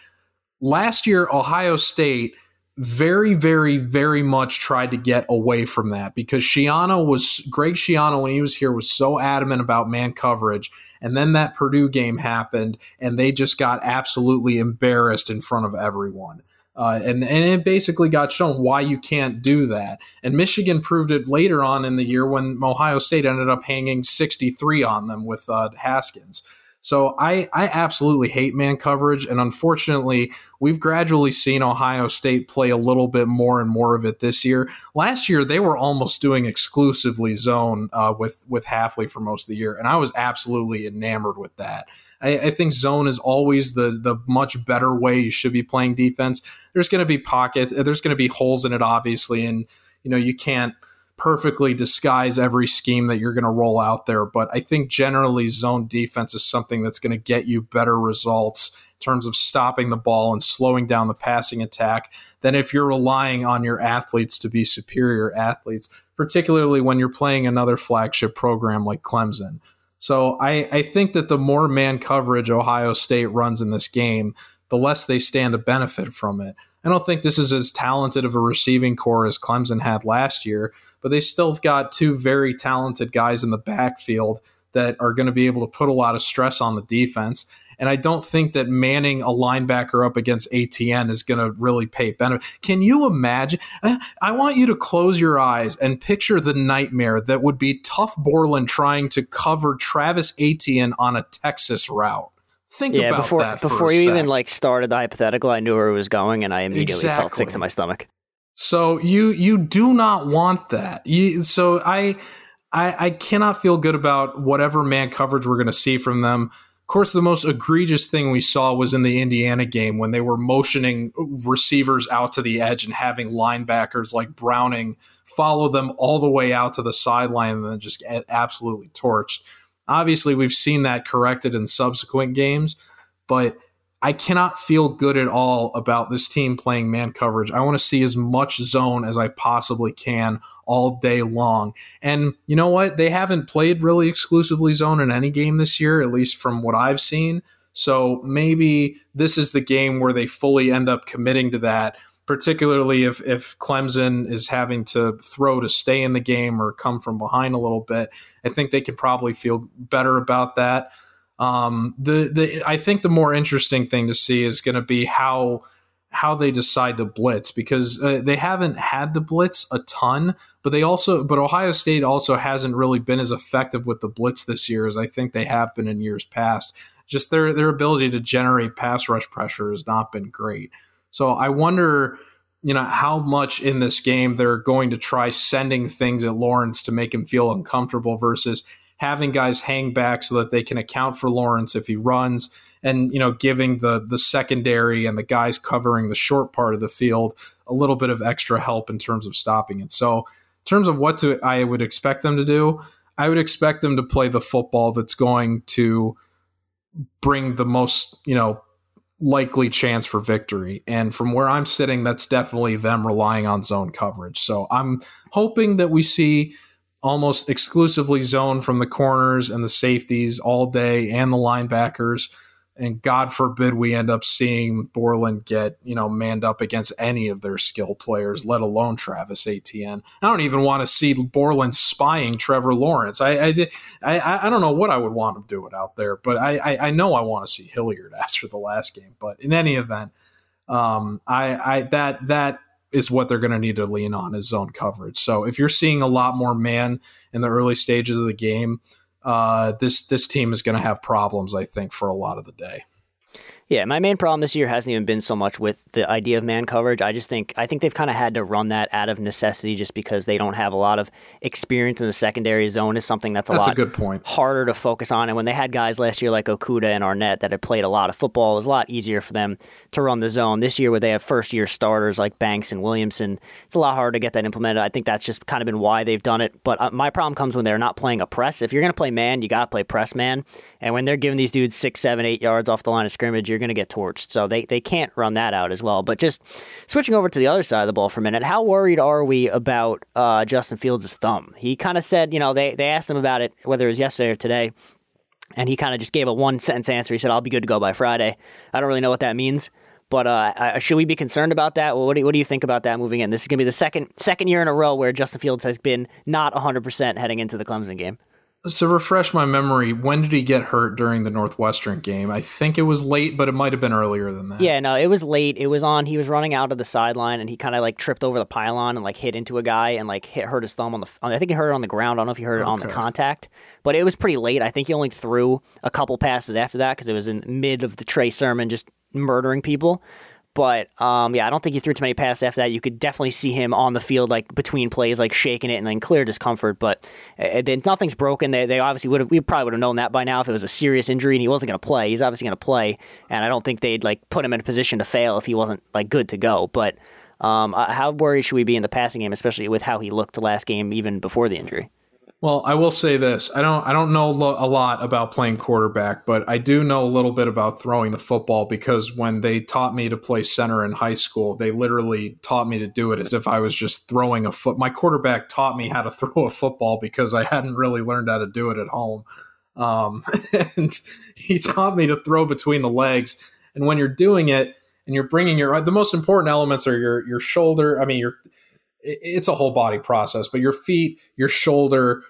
Last year, Ohio State very, very, very much tried to get away from that because Schiano was Greg Schiano when he was here was so adamant about man coverage. And then that Purdue game happened, and they just got absolutely embarrassed in front of everyone. Uh, and and it basically got shown why you can't do that. And Michigan proved it later on in the year when Ohio State ended up hanging 63 on them with uh, Haskins. So I, I absolutely hate man coverage. And unfortunately, we've gradually seen Ohio State play a little bit more and more of it this year. Last year, they were almost doing exclusively zone uh, with, with Hafley for most of the year. And I was absolutely enamored with that. I, I, think zone is always the the much better way you should be playing defense. There's going to be pockets, there's going to be holes in it, obviously, and you know you can't – perfectly disguise every scheme that you're going to roll out there. But I think generally zone defense is something that's going to get you better results in terms of stopping the ball and slowing down the passing attack than if you're relying on your athletes to be superior athletes, particularly when you're playing another flagship program like Clemson. So I, I think that the more man coverage Ohio State runs in this game, the less they stand to benefit from it. I don't think this is as talented of a receiving corps as Clemson had last year, but they still have got two very talented guys in the backfield that are going to be able to put a lot of stress on the defense. And I don't think that manning a linebacker up against Etienne is going to really pay benefit. Can you imagine? Uh, I want you to close your eyes and picture the nightmare that would be Tuf Borland trying to cover Travis Etienne on a Texas route. Think yeah, about before, that. Before you even like started the hypothetical, I knew where it was going, and I immediately exactly. felt sick to my stomach. So you you do not want that. You, so I, I I cannot feel good about whatever man coverage we're going to see from them. Of course, the most egregious thing we saw was in the Indiana game when they were motioning receivers out to the edge and having linebackers like Browning follow them all the way out to the sideline and then just get absolutely torched. Obviously, we've seen that corrected in subsequent games, but I cannot feel good at all about this team playing man coverage. I want to see as much zone as I possibly can all day long. And you know what? They haven't played really exclusively zone in any game this year, at least from what I've seen. So maybe this is the game where they fully end up committing to that, particularly if, if Clemson is having to throw to stay in the game or come from behind a little bit. I think they could probably feel better about that. Um, the the I think the more interesting thing to see is going to be how how they decide to blitz because uh, they haven't had the blitz a ton, but they also but Ohio State also hasn't really been as effective with the blitz this year as I think they have been in years past. Just their their ability to generate pass rush pressure has not been great. So I wonder, you know, how much in this game they're going to try sending things at Lawrence to make him feel uncomfortable versus having guys hang back so that they can account for Lawrence if he runs and you know giving the the secondary and the guys covering the short part of the field a little bit of extra help in terms of stopping it. So in terms of what to I would expect them to do, I would expect them to play the football that's going to bring the most, you know, likely chance for victory. And from where I'm sitting, that's definitely them relying on zone coverage. So I'm hoping that we see almost exclusively zone from the corners and the safeties all day and the linebackers. And God forbid we end up seeing Borland get, you know, manned up against any of their skill players, let alone Travis Etienne. I don't even want to see Borland spying Trevor Lawrence. I, I, I, I don't know what I would want him doing out there, but I, I, I know I want to see Hilliard after the last game. But in any event, um, I, I that that is what they're going to need to lean on is zone coverage. So if you're seeing a lot more man in the early stages of the game, uh, this this team is going to have problems, I think, for a lot of the day. Yeah, my main problem this year hasn't even been so much with the idea of man coverage. I just think I think they've kind of had to run that out of necessity just because they don't have a lot of experience in the secondary zone is something that's a that's lot a good point. harder to focus on. And when they had guys last year like Okudah and Arnette that had played a lot of football, it was a lot easier for them to run the zone. This year where they have first year starters like Banks and Williamson, it's a lot harder to get that implemented. I think that's just kind of been why they've done it. But uh, my problem comes when they're not playing a press. If you're going to play man, you got to play press man. And when they're giving these dudes six, seven, eight yards off the line of scrimmage, you're going to get torched. So they, they can't run that out as well. But just switching over to the other side of the ball for a minute, how worried are we about uh, Justin Fields' thumb? He kind of said, you know, they, they asked him about it, whether it was yesterday or today, and he kind of just gave a one sentence answer. He said, I'll be good to go by Friday. I don't really know what that means. But uh, should we be concerned about that? What do, you, what do you think about that moving in? This is going to be the second second year in a row where Justin Fields has been not 100% heading into the Clemson game. So refresh my memory. When did he get hurt during the Northwestern game? I think it was late, but it might have been earlier than that. Yeah, no, it was late. It was on. He was running out of the sideline, and he kind of like tripped over the pylon and like hit into a guy and like hit hurt his thumb on the. I think he hurt it on the ground. I don't know if he hurt it okay. on the contact, but it was pretty late. I think he only threw a couple passes after that because it was in mid of the Trey Sermon just murdering people. But um, yeah, I don't think he threw too many passes after that. You could definitely see him on the field, like between plays, like shaking it and then clear discomfort. But uh, then nothing's broken. They, they obviously would have. We probably would have known that by now if it was a serious injury and he wasn't going to play. He's obviously going to play, and I don't think they'd like put him in a position to fail if he wasn't like good to go. But um, uh, how worried should we be in the passing game, especially with how he looked last game, even before the injury? Well, I will say this: I don't I don't know lo- a lot about playing quarterback, but I do know a little bit about throwing the football because when they taught me to play center in high school, they literally taught me to do it as if I was just throwing a foot. My quarterback taught me how to throw a football because I hadn't really learned how to do it at home, um, and he taught me to throw between the legs. And when you're doing it and you're bringing your the most important elements are your your shoulder. I mean your it's a whole body process, but your feet, your shoulder,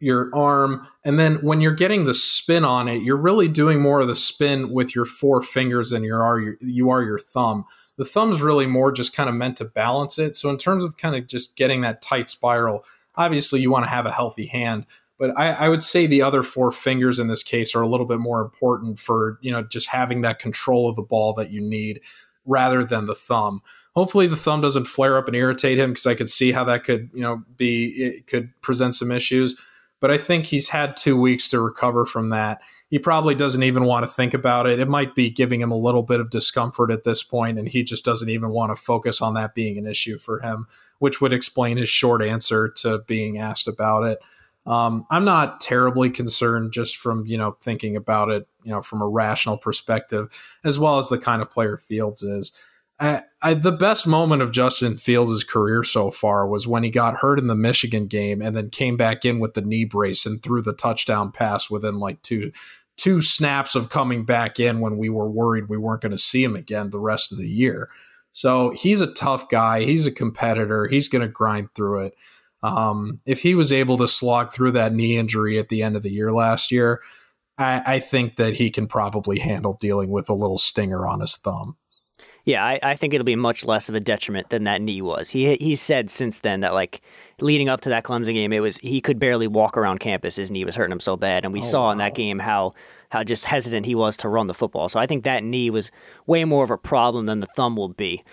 your arm, and then when you're getting the spin on it, you're really doing more of the spin with your four fingers than you are your, you are your thumb. The thumb's really more just kind of meant to balance it. So in terms of kind of just getting that tight spiral, obviously you want to have a healthy hand, but I, I, would say the other four fingers in this case are a little bit more important for you know just having that control of the ball that you need rather than the thumb hopefully the thumb doesn't flare up and irritate him because I could see how that could, you know, be it could present some issues. But I think he's had two weeks to recover from that. He probably doesn't even want to think about it. It might be giving him a little bit of discomfort at this point, and he just doesn't even want to focus on that being an issue for him, which would explain his short answer to being asked about it. Um, I'm not terribly concerned just from you know thinking about it, you know, from a rational perspective, as well as the kind of player Fields is. I, the best moment of Justin Fields' career so far was when he got hurt in the Michigan game and then came back in with the knee brace and threw the touchdown pass within like two two snaps of coming back in when we were worried we weren't going to see him again the rest of the year. So he's a tough guy. He's a competitor. He's going to grind through it. Um, if he was able to slog through that knee injury at the end of the year last year, I, I think that he can probably handle dealing with a little stinger on his thumb. Yeah, I, I, think it'll be much less of a detriment than that knee was. He he said since then that like leading up to that Clemson game, it was he could barely walk around campus. His knee was hurting him so bad, and we oh, saw wow. in that game how how just hesitant he was to run the football. So I think that knee was way more of a problem than the thumb will be.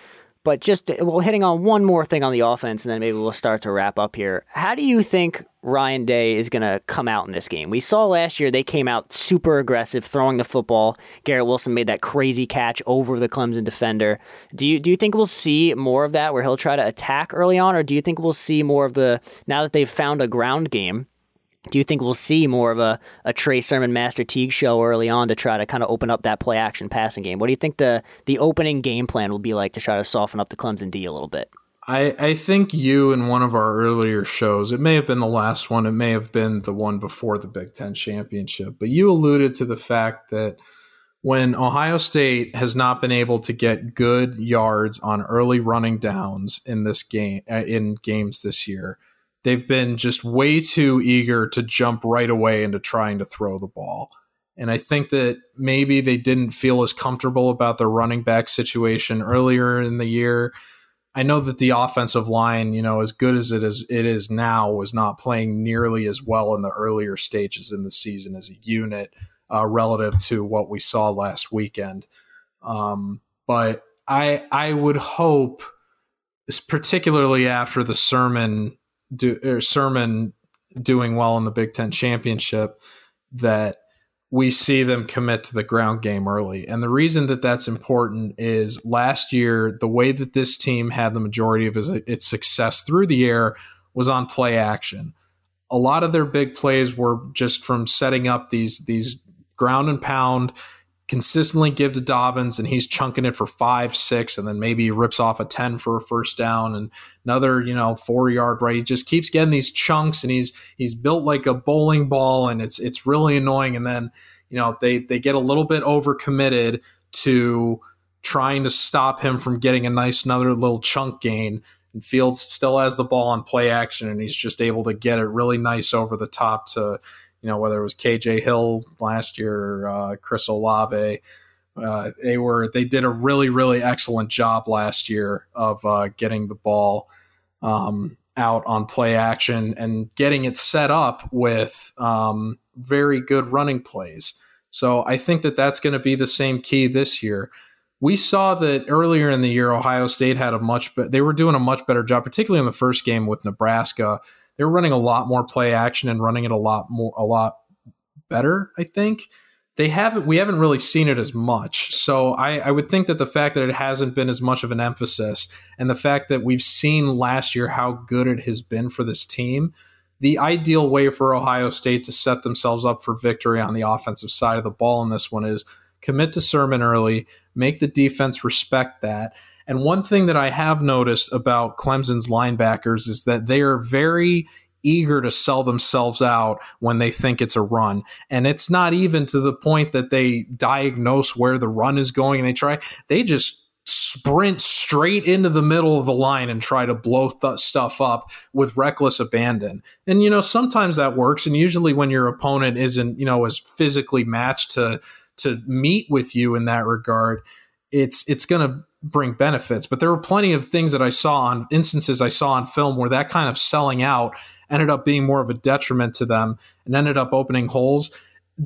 But just well, hitting on one more thing on the offense, and then maybe we'll start to wrap up here. How do you think Ryan Day is going to come out in this game? We saw last year they came out super aggressive, throwing the football. Garrett Wilson made that crazy catch over the Clemson defender. Do you do you think we'll see more of that, where he'll try to attack early on, or do you think we'll see more of the now that they've found a ground game? Do you think we'll see more of a, a Trey Sermon Master Teague show early on to try to kind of open up that play action passing game? What do you think the the opening game plan will be like to try to soften up the Clemson D a little bit? I, I think you in one of our earlier shows, it may have been the last one, it may have been the one before the Big Ten championship, but you alluded to the fact that when Ohio State has not been able to get good yards on early running downs in this game uh, in games this year, they've been just way too eager to jump right away into trying to throw the ball. And I think that maybe they didn't feel as comfortable about their running back situation earlier in the year. I know that the offensive line, you know, as good as it is it is now, was not playing nearly as well in the earlier stages in the season as a unit uh, relative to what we saw last weekend. Um, but I I would hope, particularly after the Sermon do, or Sermon doing well in the Big Ten championship that we see them commit to the ground game early. And the reason that that's important is last year, the way that this team had the majority of its success through the air was on play action. A lot of their big plays were just from setting up these these ground and pound consistently give to Dobbins and he's chunking it for five, six, and then maybe he rips off a 10 for a first down and another, you know, four yard right. He just keeps getting these chunks and he's he's built like a bowling ball and it's it's really annoying. And then, you know, they they get a little bit overcommitted to trying to stop him from getting a nice another little chunk gain. And Fields still has the ball on play action, and he's just able to get it really nice over the top to, you know, whether it was KJ Hill last year, uh, Chris Olave. Uh, they were they did a really really excellent job last year of uh, getting the ball um, out on play action and getting it set up with um, very good running plays. So I think that that's going to be the same key this year. We saw that earlier in the year, Ohio State had a much, be- they were doing a much better job, particularly in the first game with Nebraska. They were running a lot more play action and running it a lot more, a lot better. I think they haven't we haven't really seen it as much so I, I, would think that the fact that it hasn't been as much of an emphasis and the fact that we've seen last year how good it has been for this team the ideal way for ohio state to set themselves up for victory on the offensive side of the ball in this one is commit to sermon early make the defense respect that and one thing that i have noticed about clemson's linebackers is that they are very eager to sell themselves out when they think it's a run. And it's not even to the point that they diagnose where the run is going and they try, they just sprint straight into the middle of the line and try to blow th- stuff up with reckless abandon. And you know, sometimes that works and usually when your opponent isn't, you know, as physically matched to to meet with you in that regard, it's it's going to bring benefits. But there were plenty of things that I saw on instances I saw on film where that kind of selling out ended up being more of a detriment to them and ended up opening holes.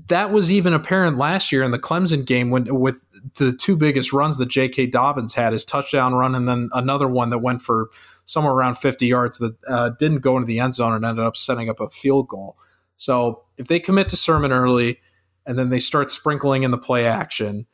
That was even apparent last year in the Clemson game when with the two biggest runs that J.K. Dobbins had his touchdown run and then another one that went for somewhere around 50 yards that uh, didn't go into the end zone and ended up setting up a field goal. So if they commit to Sermon early and then they start sprinkling in the play action,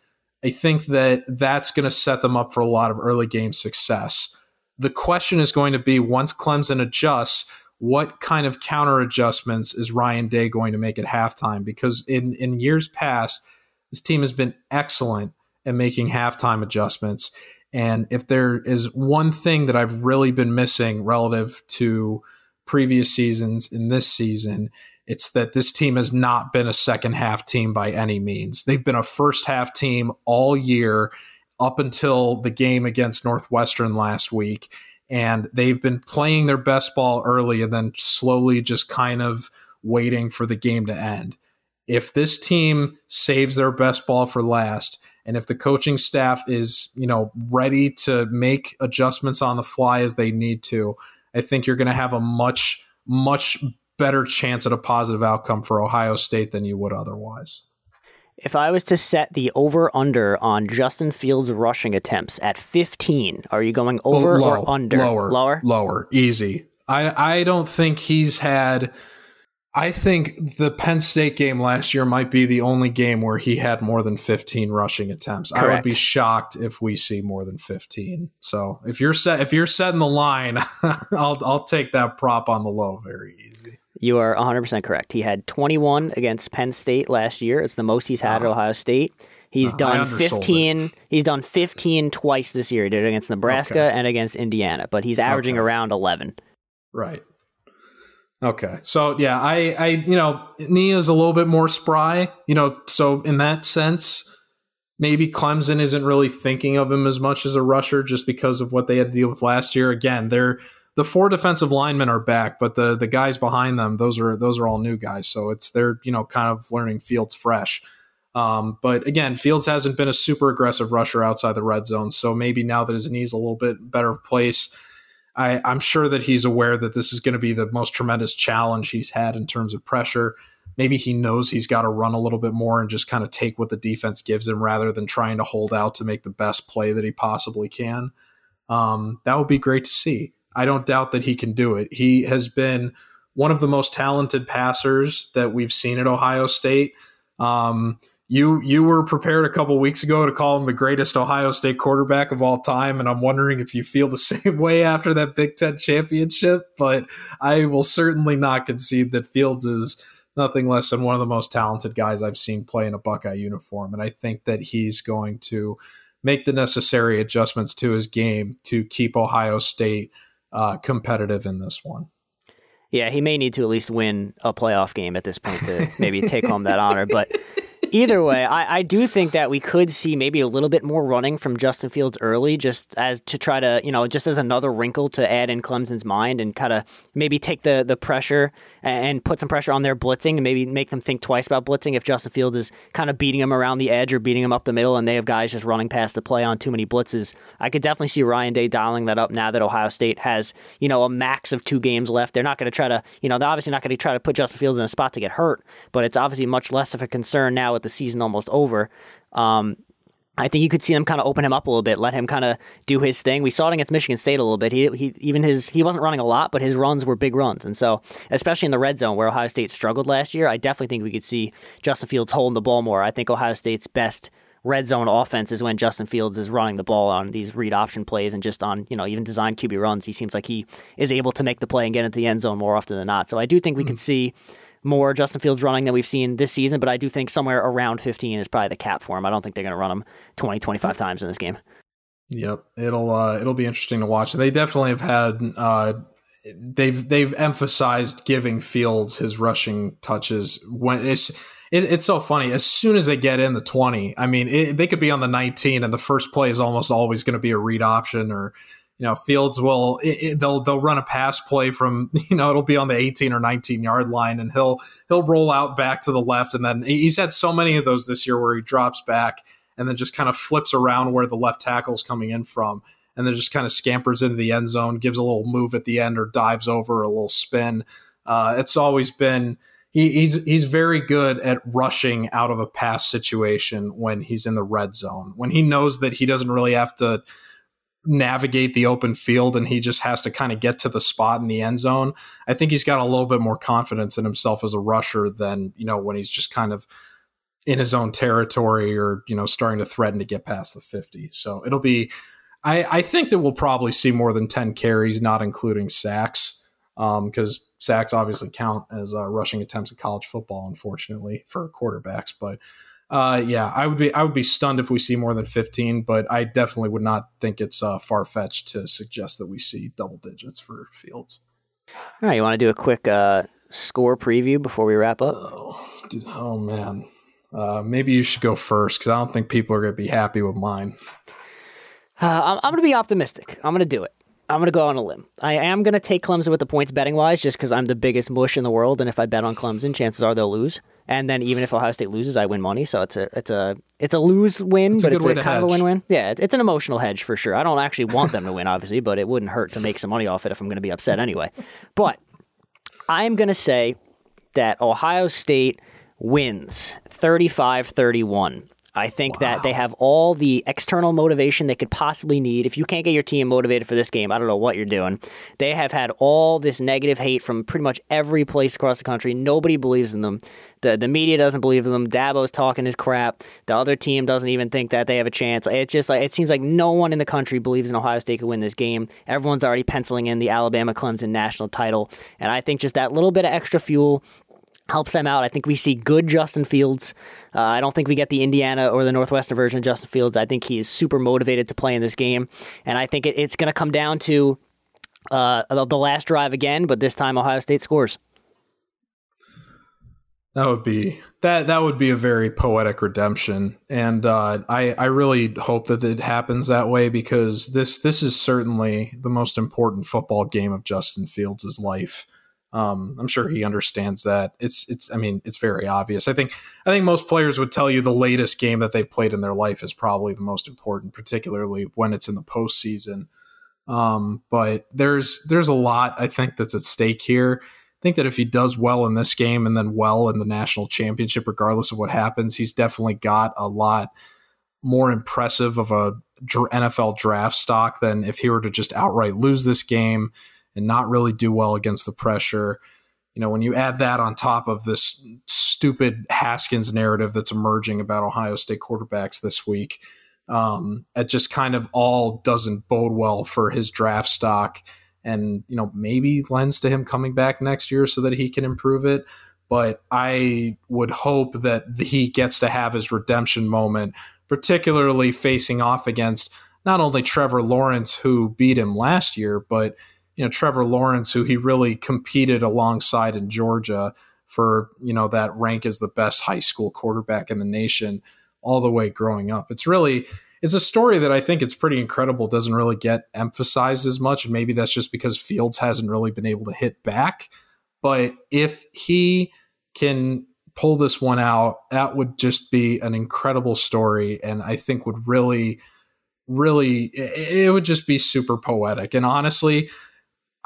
I think that that's going to set them up for a lot of early game success. The question is going to be once Clemson adjusts, what kind of counter adjustments is Ryan Day going to make at halftime? Because in, in years past, this team has been excellent at making halftime adjustments. And if there is one thing that I've really been missing relative to previous seasons in this season, it's that this team has not been a second half team by any means. They've been a first half team all year up until the game against Northwestern last week and they've been playing their best ball early and then slowly just kind of waiting for the game to end. If this team saves their best ball for last, and if the coaching staff is, you know, ready to make adjustments on the fly as they need to, I think you're going to have a much, much better chance at a positive outcome for Ohio State than you would otherwise. If I was to set the over under on Justin Fields rushing attempts at 15, are you going over Low, or under? Lower. Lower? Lower. Easy. I, I don't think he's had. I think the Penn State game last year might be the only game where he had more than 15 rushing attempts. Correct. I would be shocked if we see more than 15. So if you're set if you're setting the line, I'll I'll take that prop on the low very easy. You are 100% correct. He had 21 against Penn State last year. It's the most he's had uh, at uh-huh. Ohio State. He's uh, done 15. It. He's done 15 twice this year. He did it against Nebraska okay. and against Indiana, but he's averaging okay. around 11. Right. Okay. So yeah, I I you know, Nia is a little bit more spry, you know, so in that sense, maybe Clemson isn't really thinking of him as much as a rusher just because of what they had to deal with last year. Again, they're the four defensive linemen are back, but the the guys behind them, those are those are all new guys. So it's they're you know kind of learning Fields fresh. Um, but again, Fields hasn't been a super aggressive rusher outside the red zone. So maybe now that his knee's a little bit better place, I, I'm sure that he's aware that this is going to be the most tremendous challenge he's had in terms of pressure. Maybe he knows he's got to run a little bit more and just kind of take what the defense gives him rather than trying to hold out to make the best play that he possibly can. Um, that would be great to see. I don't doubt that he can do it. He has been one of the most talented passers that we've seen at Ohio State. Um, you you were prepared a couple weeks ago to call him the greatest Ohio State quarterback of all time, and I'm wondering if you feel the same way after that Big Ten championship. But I will certainly not concede that Fields is nothing less than one of the most talented guys I've seen play in a Buckeye uniform, and I think that he's going to make the necessary adjustments to his game to keep Ohio State uh, competitive in this one. Yeah, he may need to at least win a playoff game at this point to maybe take home that honor. But either way, I, I do think that we could see maybe a little bit more running from Justin Fields early, just as to try to, you know, just as another wrinkle to add in Clemson's mind and kind of maybe take the the pressure and put some pressure on their blitzing and maybe make them think twice about blitzing if Justin Field is kind of beating them around the edge or beating them up the middle and they have guys just running past the play on too many blitzes. I could definitely see Ryan Day dialing that up now that Ohio State has, you know, a max of two games left. They're not going to try to, you know, they're obviously not going to try to put Justin Fields in a spot to get hurt, but it's obviously much less of a concern now with the season almost over. Um, I think you could see them kind of open him up a little bit, let him kind of do his thing. We saw it against Michigan State a little bit. He, he even his he wasn't running a lot, but his runs were big runs. And so, especially in the red zone where Ohio State struggled last year, I definitely think we could see Justin Fields holding the ball more. I think Ohio State's best red zone offense is when Justin Fields is running the ball on these read option plays and just on, you know, even design QB runs. He seems like he is able to make the play and get into the end zone more often than not. So I do think we mm-hmm. could see more Justin Fields running than we've seen this season, but I do think somewhere around 15 is probably the cap for him. I don't think they're going to run him 20, 25 times in this game. Yep, it'll uh, it'll be interesting to watch. They definitely have had uh, they've they've emphasized giving Fields his rushing touches when it's it, it's so funny. As soon as they get in the 20, I mean, it, they could be on the 19 and the first play is almost always going to be a read option or you know, Fields will it, it, they'll they'll run a pass play from you know it'll be on the 18 or 19 yard line, and he'll he'll roll out back to the left, and then he's had so many of those this year where he drops back and then just kind of flips around where the left tackle's coming in from, and then just kind of scampers into the end zone, gives a little move at the end or dives over a little spin. Uh, it's always been. He, he's he's very good at rushing out of a pass situation when he's in the red zone. When he knows that he doesn't really have to navigate the open field and he just has to kind of get to the spot in the end zone. I think he's got a little bit more confidence in himself as a rusher than, you know, when he's just kind of in his own territory or, you know, starting to threaten to get past the 50. So it'll be I, I think that we'll probably see more than 10 carries, not including sacks, because um, sacks obviously count as uh, rushing attempts in college football, unfortunately, for quarterbacks. But uh, yeah, I would be I would be stunned if we see more than 15, but I definitely would not think it's uh, far fetched to suggest that we see double digits for Fields. All right, you want to do a quick uh, score preview before we wrap up? Oh, dude, oh man, uh, maybe you should go first because I don't think people are going to be happy with mine. Uh, I'm, I'm going to be optimistic. I'm going to do it. I'm going to go on a limb. I am going to take Clemson with the points betting wise just because I'm the biggest mush in the world. And if I bet on Clemson, chances are they'll lose. And then even if Ohio State loses, I win money. So it's a it's a it's a lose win, it's but it's a kind hedge. of a win win. Yeah, it's an emotional hedge for sure. I don't actually want them to win, obviously, but it wouldn't hurt to make some money off it if I'm going to be upset anyway. But I'm going to say that Ohio State wins 35 31. I think wow. that they have all the external motivation they could possibly need. If you can't get your team motivated for this game, I don't know what you're doing. They have had all this negative hate from pretty much every place across the country. Nobody believes in them. The the media doesn't believe in them. Dabo's talking his crap. The other team doesn't even think that they have a chance. It's just like it seems like no one in the country believes in Ohio State could win this game. Everyone's already penciling in the Alabama Clemson national title, and I think just that little bit of extra fuel helps them out. I think we see good Justin Fields. Uh, I don't think we get the Indiana or the Northwestern version of Justin Fields. I think he is super motivated to play in this game, and I think it, it's going to come down to uh, the last drive again, but this time Ohio State scores. That would be that. That would be a very poetic redemption, and uh, I I really hope that it happens that way because this this is certainly the most important football game of Justin Fields' life. Um, I'm sure he understands that. It's it's I mean it's very obvious. I think I think most players would tell you the latest game that they've played in their life is probably the most important, particularly when it's in the postseason. Um, but there's there's a lot I think that's at stake here. I think that if he does well in this game and then well in the national championship, regardless of what happens, he's definitely got a lot more impressive of a NFL draft stock than if he were to just outright lose this game and not really do well against the pressure. You know, when you add that on top of this stupid Haskins narrative that's emerging about Ohio State quarterbacks this week, um, it just kind of all doesn't bode well for his draft stock and, you know, maybe lends to him coming back next year so that he can improve it. But I would hope that he gets to have his redemption moment, particularly facing off against not only Trevor Lawrence, who beat him last year, but you know Trevor Lawrence, who he really competed alongside in Georgia for you know that rank as the best high school quarterback in the nation all the way growing up. It's really it's a story that I think it's pretty incredible. Doesn't really get emphasized as much, and maybe that's just because Fields hasn't really been able to hit back. But if he can pull this one out, that would just be an incredible story, and I think would really, really, it would just be super poetic. And honestly,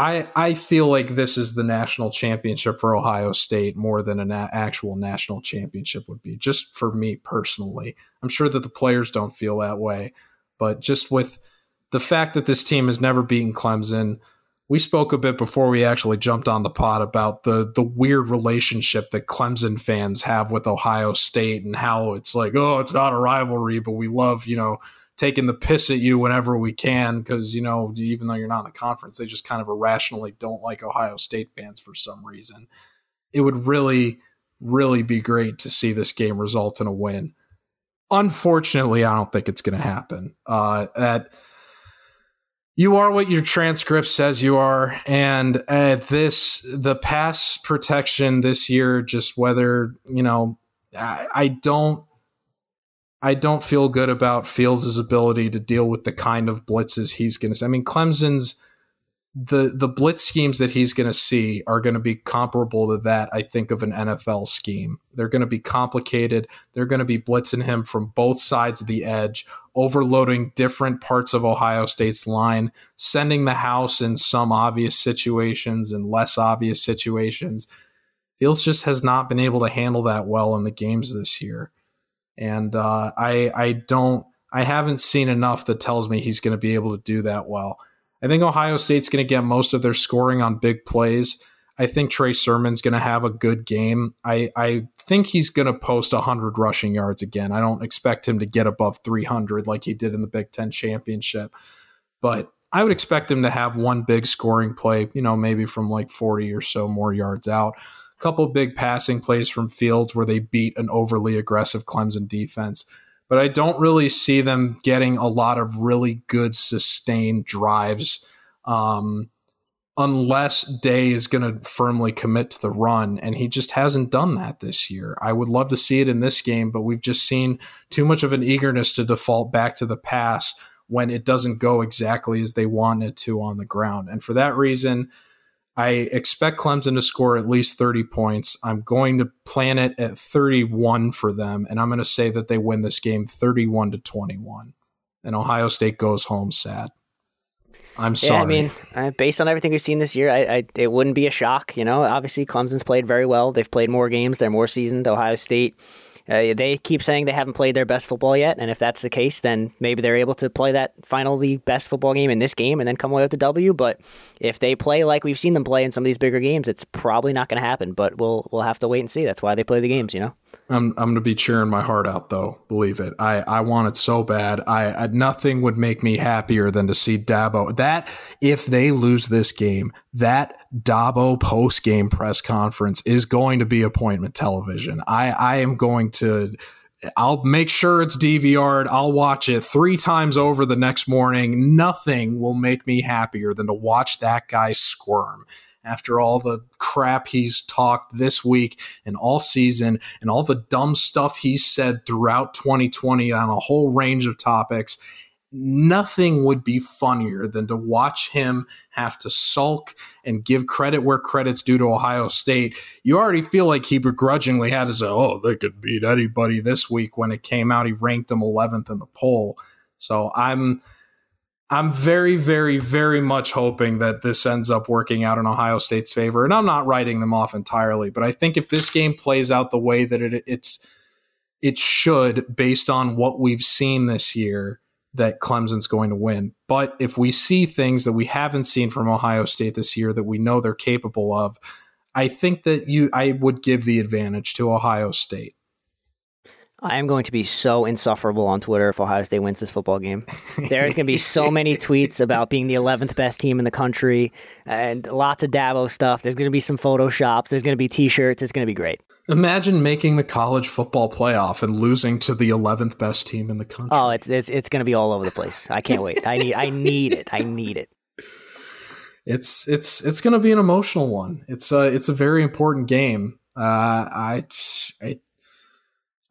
I I feel like this is the national championship for Ohio State more than an actual national championship would be. Just for me personally, I'm sure that the players don't feel that way, but just with the fact that this team has never beaten Clemson we spoke a bit before we actually jumped on the pod about the the weird relationship that Clemson fans have with Ohio State and how it's like, oh, it's not a rivalry, but we love, you know, taking the piss at you whenever we can because, you know, even though you're not in the conference, they just kind of irrationally don't like Ohio State fans for some reason. It would really, really be great to see this game result in a win. Unfortunately, I don't think it's going to happen. Uh, that you are what your transcript says you are and uh, this the pass protection this year just whether you know I, I, don't i don't feel good about fields' ability to deal with the kind of blitzes he's going to see. i mean clemson's the the blitz schemes that he's going to see are going to be comparable to that I think of an NFL scheme. They're going to be complicated. They're going to be blitzing him from both sides of the edge, overloading different parts of Ohio State's line, sending the house in some obvious situations and less obvious situations. Fields just has not been able to handle that well in the games this year. And uh, I I don't I haven't seen enough that tells me he's going to be able to do that well. I think Ohio State's going to get most of their scoring on big plays. I think Trey Sermon's going to have a good game. I, I think he's going to post 100 rushing yards again. I don't expect him to get above 300 like he did in the Big Ten championship, but I would expect him to have one big scoring play, you know, maybe from like 40 or so more yards out. Couple big passing plays from Fields where they beat an overly aggressive Clemson defense but I don't really see them getting a lot of really good sustained drives um, unless Day is going to firmly commit to the run. And he just hasn't done that this year. I would love to see it in this game, but we've just seen too much of an eagerness to default back to the pass when it doesn't go exactly as they want it to on the ground. And for that reason, I expect Clemson to score at least 30 points. I'm going to plan it at 31 for them, and I'm going to say that they win this game 31 to 21. And Ohio State goes home sad. I'm sorry. Yeah, I mean, uh, based on everything we've seen this year, I, I, it wouldn't be a shock. You know, obviously Clemson's played very well. They've played more games. They're more seasoned. Ohio State uh, they keep saying they haven't played their best football yet, and if that's the case, then maybe they're able to play that finally best football game in this game and then come away with the W. But if they play like we've seen them play in some of these bigger games, it's probably not going to happen. But we'll we'll have to wait and see. That's why they play the games, you know. I'm I'm to be cheering my heart out though. Believe it. I I want it so bad. I, I nothing would make me happier than to see Dabo. That if they lose this game, that Dabo post game press conference is going to be appointment television. I, I am going to. I'll make sure it's DVR'd. I'll watch it three times over the next morning. Nothing will make me happier than to watch that guy squirm after all the crap he's talked this week and all season and all the dumb stuff he's said throughout 2020 on a whole range of topics nothing would be funnier than to watch him have to sulk and give credit where credit's due to Ohio State. You already feel like he begrudgingly had to say, oh, they could beat anybody this week when it came out. He ranked them 11th in the poll. So I'm. I'm very, very, very much hoping that this ends up working out in Ohio State's favor. And I'm not writing them off entirely, but I think if this game plays out the way that it, it's it should, based on what we've seen this year, that Clemson's going to win. But if we see things that we haven't seen from Ohio State this year that we know they're capable of, I think that you I would give the advantage to Ohio State. I am going to be so insufferable on Twitter if Ohio State wins this football game. There's going to be so many tweets about being the 11th best team in the country and lots of Dabo stuff. There's going to be some photoshops. There's going to be t-shirts. It's going to be great. Imagine making the college football playoff and losing to the 11th best team in the country. Oh, it's it's, it's going to be all over the place. I can't wait. I need I need it. I need it. It's it's it's going to be an emotional one. It's a it's a very important game Uh, I, I,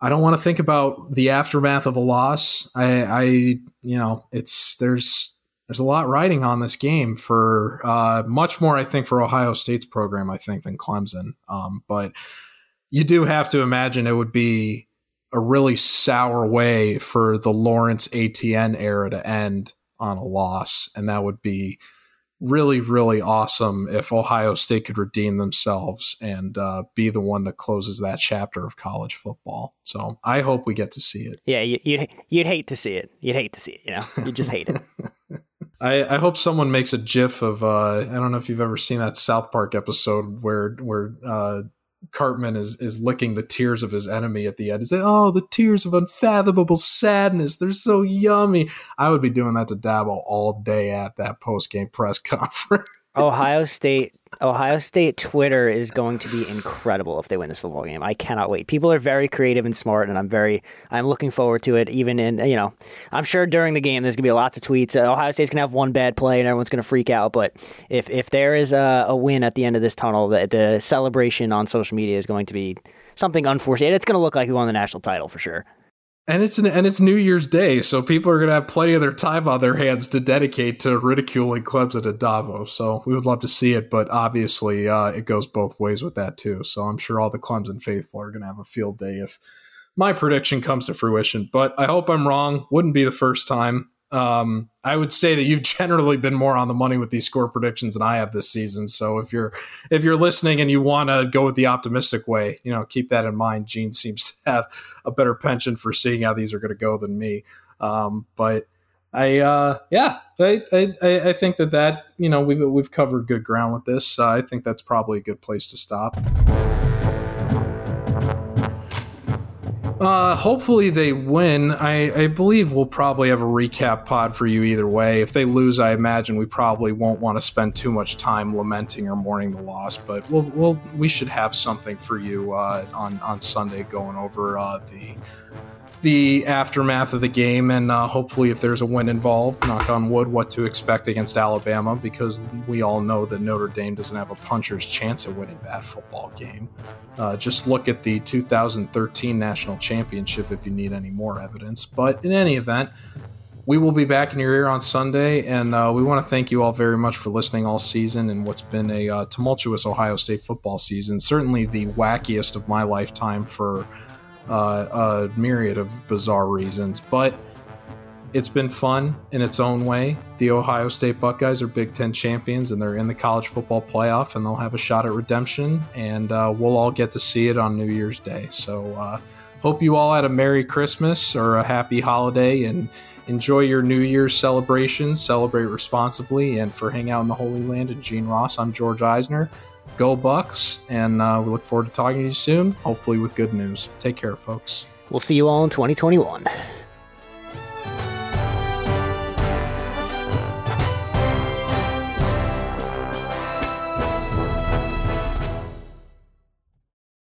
I don't want to think about the aftermath of a loss. I, I, you know, it's there's there's a lot riding on this game for uh, much more, I think, for Ohio State's program, I think, than Clemson. Um, but you do have to imagine it would be a really sour way for the Lawrence Etienne era to end on a loss, and that would be really, really awesome if Ohio State could redeem themselves and uh, be the one that closes that chapter of college football. So I hope we get to see it. Yeah, you'd you'd hate to see it. You'd hate to see it. You know, you just hate it. I, I hope someone makes a GIF of uh, I don't know if you've ever seen that South Park episode where where uh, Cartman is is licking the tears of his enemy at the end. He's like, "Oh, the tears of unfathomable sadness. They're so yummy." I would be doing that to Dabo all day at that post game press conference. Ohio State Ohio State Twitter is going to be incredible if they win this football game. I cannot wait. People are very creative and smart, and I'm very I'm looking forward to it. Even in you know, I'm sure during the game there's gonna be lots of tweets. Uh, Ohio State's gonna have one bad play and everyone's gonna freak out. But if if there is a, a win at the end of this tunnel, the, the celebration on social media is going to be something unforeseen. It's gonna look like we won the national title for sure. And it's an, and it's New Year's Day, so people are going to have plenty of their time on their hands to dedicate to ridiculing Clemson at Dabo's. So we would love to see it, but obviously uh, it goes both ways with that too. So I'm sure all the Clemson faithful are going to have a field day if my prediction comes to fruition. But I hope I'm wrong. Wouldn't be the first time. Um, I would say that you've generally been more on the money with these score predictions than I have this season. So if you're if you're listening and you want to go with the optimistic way, you know, keep that in mind. Gene seems to have a better penchant for seeing how these are going to go than me. Um, but I, uh, yeah, I, I, I think that that you know we've we've covered good ground with this. Uh, I think that's probably a good place to stop. Uh, hopefully they win. I, I believe we'll probably have a recap pod for you either way. If they lose, I imagine we probably won't want to spend too much time lamenting or mourning the loss, but we'll, we'll we should have something for you uh, on on Sunday going over uh, the the aftermath of the game and uh, hopefully if there's a win involved knock on wood what to expect against alabama because we all know that notre dame doesn't have a puncher's chance at winning that football game uh, just look at the 2013 national championship if you need any more evidence but in any event we will be back in your ear on Sunday, and uh, we want to thank you all very much for listening all season and what's been a uh, tumultuous Ohio State football season. Certainly the wackiest of my lifetime for uh, a myriad of bizarre reasons. But it's been fun in its own way. The Ohio State Buckeyes are Big Ten champions, and they're in the college football playoff, and they'll have a shot at redemption. And uh, we'll all get to see it on New Year's Day. So, uh, hope you all had a Merry Christmas or a Happy Holiday, and enjoy your New Year's celebrations. Celebrate responsibly, and for Hang Out in the Holy Land and Gene Ross, I'm George Eisner. Go Bucks, and uh, we look forward to talking to you soon, hopefully with good news. Take care, folks. We'll see you all in 2021.